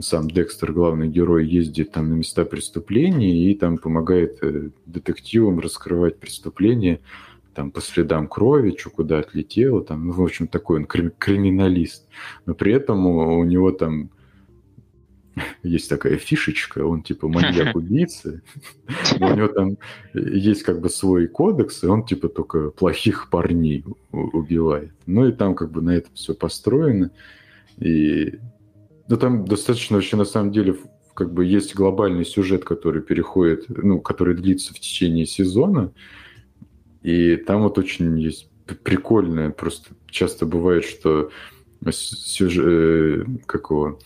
сам Декстер, главный герой, ездит там на места преступлений и там помогает детективам раскрывать преступления там по следам крови, что куда отлетело, там, ну, в общем, такой он криминалист. Но при этом у, у него там есть такая фишечка, он типа маньяк-убийца, [laughs] у него там есть как бы свой кодекс, и он типа только плохих парней убивает. Ну и там как бы на этом все построено. И да там достаточно вообще на самом деле как бы есть глобальный сюжет, который переходит, ну, который длится в течение сезона, и там вот очень есть прикольное, просто. Часто бывает, что сюжет, э, какого,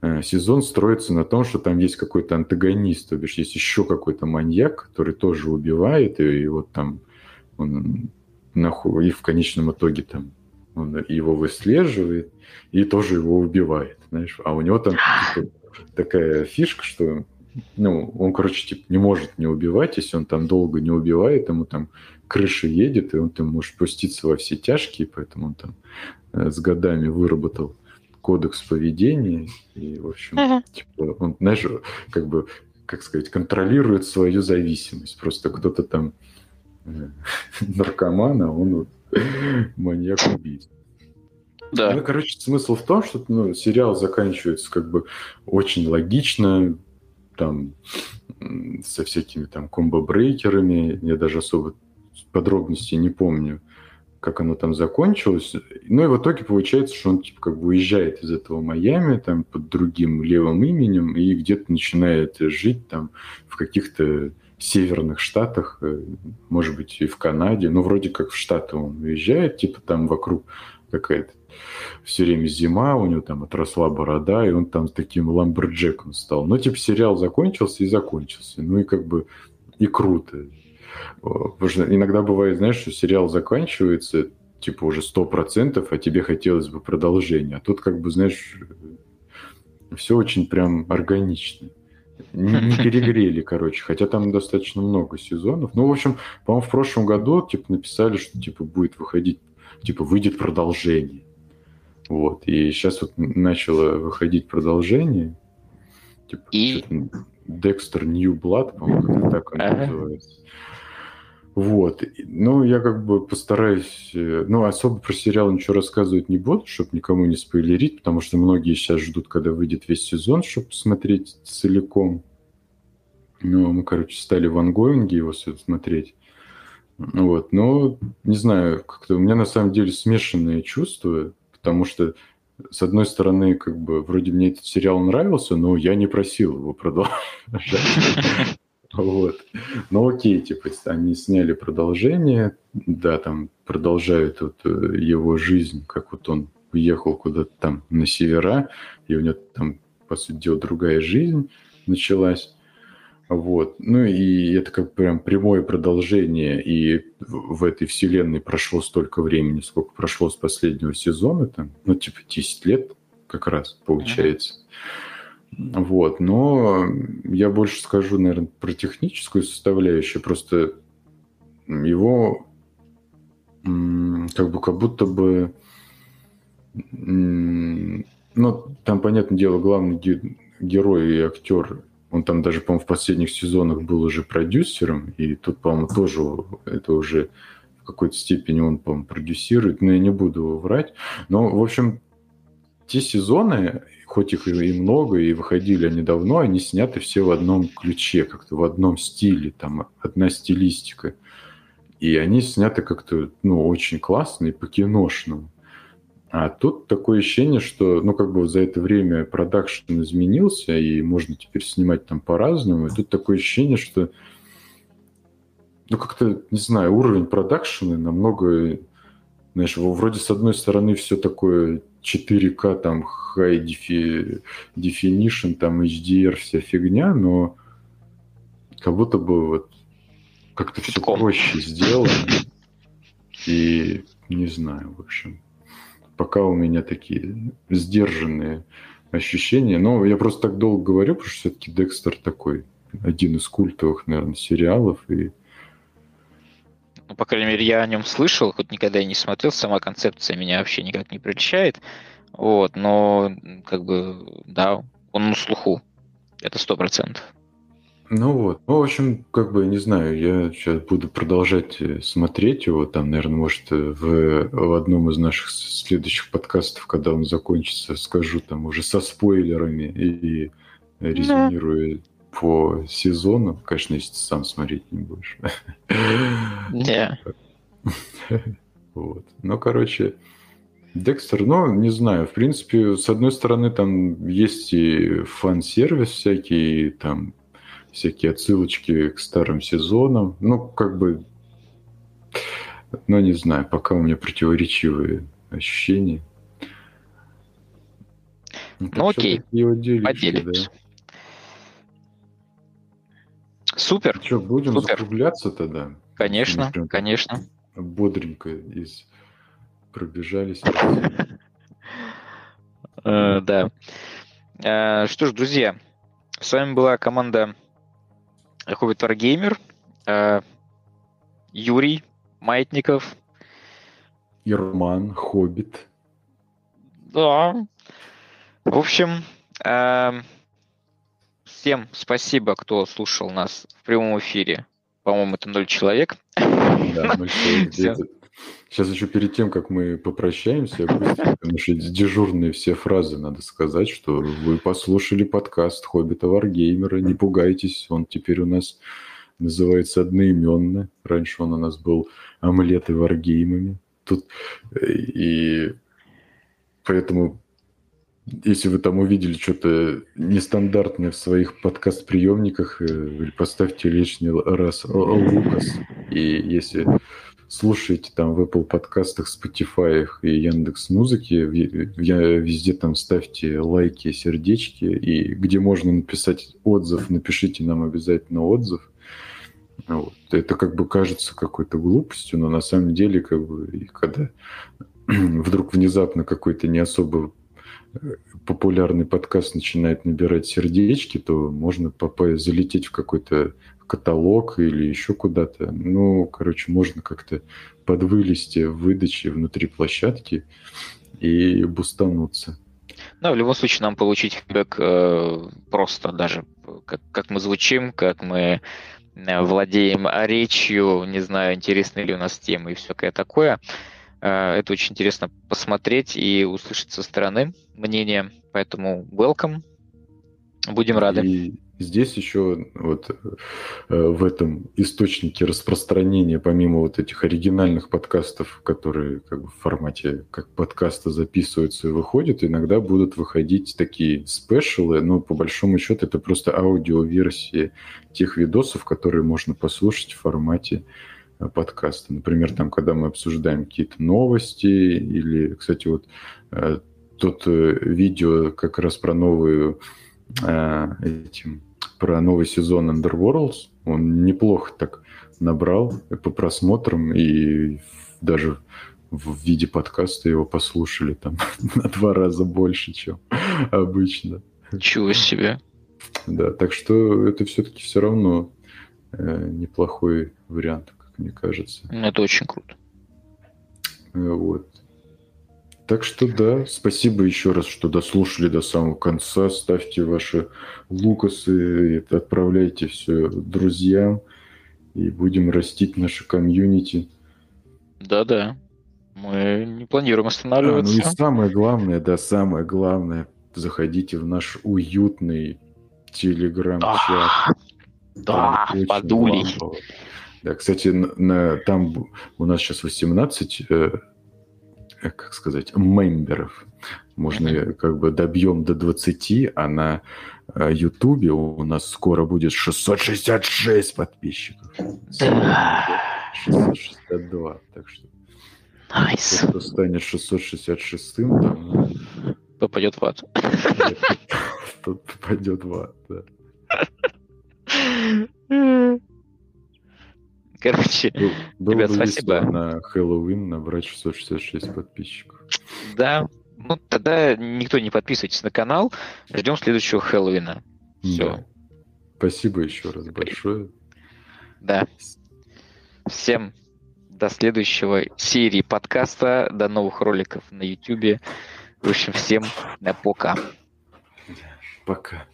э, сезон строится на том, что там есть какой-то антагонист, то бишь есть еще какой-то маньяк, который тоже убивает, и, и вот там он нахуй, и в конечном итоге там он его выслеживает и тоже его убивает, знаешь. А у него там типа, такая фишка, что ну, он, короче, типа, не может не убивать, если он там долго не убивает, ему там крыша едет, и он там может спуститься во все тяжкие, поэтому он там э, с годами выработал кодекс поведения, и, в общем, uh-huh. типа, он, знаешь, как бы, как сказать, контролирует свою зависимость. Просто кто-то там э, [laughs] наркоман, а он вот маньяк-убийца. Да. Ну, короче, смысл в том, что ну, сериал заканчивается как бы очень логично, там со всякими там комбо-брейкерами. Я даже особо подробностей не помню, как оно там закончилось. Ну и в итоге получается, что он типа как бы уезжает из этого Майами там под другим левым именем и где-то начинает жить там в каких-то северных штатах, э, может быть, и в Канаде, но вроде как в Штаты он уезжает, типа там вокруг какая-то все время зима, у него там отросла борода, и он там таким ламберджеком стал. Но типа сериал закончился и закончился. Ну и как бы и круто. Потому что иногда бывает, знаешь, что сериал заканчивается, типа уже сто процентов, а тебе хотелось бы продолжения. А тут как бы, знаешь, все очень прям органично. Не, не [laughs] перегрели, короче, хотя там достаточно много сезонов. Ну, в общем, по-моему, в прошлом году, типа, написали, что, типа, будет выходить, типа, выйдет продолжение. Вот, и сейчас вот начало выходить продолжение. Типа, и... Декстер New Blood, по-моему, так он ага. называется. Вот. Ну, я как бы постараюсь... Э, ну, особо про сериал ничего рассказывать не буду, чтобы никому не спойлерить, потому что многие сейчас ждут, когда выйдет весь сезон, чтобы посмотреть целиком. Ну, мы, короче, стали в ангоинге его смотреть. Вот. Но, не знаю, как-то у меня на самом деле смешанные чувства, потому что с одной стороны, как бы, вроде мне этот сериал нравился, но я не просил его продолжать. [laughs] Вот. Ну окей, типа, они сняли продолжение, да, там продолжают вот э, его жизнь, как вот он уехал куда-то там на севера, и у него там, по сути дела, другая жизнь началась. Вот. Ну и это как прям прямое продолжение, и в этой вселенной прошло столько времени, сколько прошло с последнего сезона, там, ну типа 10 лет как раз получается. Mm-hmm. Вот, но я больше скажу, наверное, про техническую составляющую. Просто его как бы как будто бы ну, там, понятное дело, главный герой и актер, он там даже, по-моему, в последних сезонах был уже продюсером, и тут, по-моему, тоже это уже в какой-то степени он, по-моему, продюсирует, но я не буду врать. Но, в общем, те сезоны, хоть их и много, и выходили они давно, они сняты все в одном ключе, как-то в одном стиле, там одна стилистика. И они сняты как-то, ну, очень классно и по-киношному. А тут такое ощущение, что, ну, как бы за это время продакшн изменился, и можно теперь снимать там по-разному. И тут такое ощущение, что, ну, как-то, не знаю, уровень продакшена намного, знаешь, вроде с одной стороны все такое 4К, там, high definition, там, HDR, вся фигня, но как будто бы вот как-то все проще сделано. И не знаю, в общем. Пока у меня такие сдержанные ощущения. Но я просто так долго говорю, потому что все-таки Декстер такой один из культовых, наверное, сериалов. И... Ну, по крайней мере, я о нем слышал, хоть никогда и не смотрел. Сама концепция меня вообще никак не прельщает. Вот, но как бы, да, он на слуху. Это сто процентов. Ну вот. Ну, в общем, как бы, не знаю, я сейчас буду продолжать э, смотреть его. Там, наверное, может, в, в одном из наших следующих подкастов, когда он закончится, скажу там уже со спойлерами и резюмирую да. по сезону. Конечно, если ты сам смотреть не будешь. Да. [laughs] Вот. Ну, короче, Декстер, ну, не знаю, в принципе, с одной стороны, там есть и фан-сервис всякий, там всякие отсылочки к старым сезонам. Ну, как бы, ну, не знаю, пока у меня противоречивые ощущения. Ну, ну окей, поделимся. Да. Супер. Что, будем Супер. закругляться тогда? Конечно, конечно. Бодренько из пробежались. Э, да. Э, что ж, друзья, с вами была команда Хоббит Wargamer, э, Юрий Маятников. Ерман Хоббит. Да. В общем, всем спасибо, кто слушал нас в прямом эфире. По-моему, это ноль человек. Да, ноль человек. [laughs] Сейчас еще перед тем, как мы попрощаемся, наши дежурные все фразы надо сказать, что вы послушали подкаст Хоббита Варгеймера, не пугайтесь, он теперь у нас называется одноименно. Раньше он у нас был омлеты Варгеймами. Тут э, и поэтому если вы там увидели что-то нестандартное в своих подкаст-приемниках, э, поставьте лишний раз Лукас. И если слушаете там в Apple подкастах, Spotify и Яндекс Музыки, везде там ставьте лайки, сердечки, и где можно написать отзыв, напишите нам обязательно отзыв. Вот. Это как бы кажется какой-то глупостью, но на самом деле, как бы, когда [clears throat] вдруг внезапно какой-то не особо э, популярный подкаст начинает набирать сердечки, то можно попасть, залететь в какой-то каталог или еще куда-то. Ну, короче, можно как-то подвылезти в выдаче внутри площадки и бустануться. Ну, в любом случае, нам получить фидбэк э, просто даже, как, как мы звучим, как мы э, владеем речью, не знаю, интересны ли у нас темы и всякое такое. Э, это очень интересно посмотреть и услышать со стороны мнение, поэтому welcome, будем рады. И Здесь еще вот э, в этом источнике распространения, помимо вот этих оригинальных подкастов, которые как бы в формате как подкаста записываются и выходят, иногда будут выходить такие спешилы, но по большому счету это просто аудиоверсии тех видосов, которые можно послушать в формате э, подкаста. Например, там, когда мы обсуждаем какие-то новости, или, кстати, вот э, тот видео как раз про новую этим про новый сезон Underworlds. Он неплохо так набрал по просмотрам, и даже в виде подкаста его послушали там [laughs] на два раза больше, чем обычно. Ничего себе. Да, так что это все-таки все равно э, неплохой вариант, как мне кажется. Это очень круто. Э, вот. Так что да, спасибо еще раз, что дослушали до самого конца. Ставьте ваши лукасы, отправляйте все друзьям, и будем растить наше комьюнити. Да-да, мы не планируем останавливаться. А, ну и самое главное, да, самое главное, заходите в наш уютный телеграм-чат. Да, да подулей. Да, кстати, на, там у нас сейчас 18 Э, как сказать, мемберов. Можно как бы добьем до 20, а на э, Ютубе у нас скоро будет 666 подписчиков. Да. 662, так что Nice. Nice. Кто станет 666-м, там... Попадет в ад. [laughs] Тот попадет в ад, да. Короче, Был- Ребят, спасибо. на Хэллоуин набрать 666 подписчиков. да. Ну, тогда никто не подписывайтесь на канал. Ждем следующего Хэллоуина. Все. Да. Спасибо еще раз большое. Да. Всем до следующего серии подкаста, до новых роликов на YouTube. В общем, всем пока. Пока.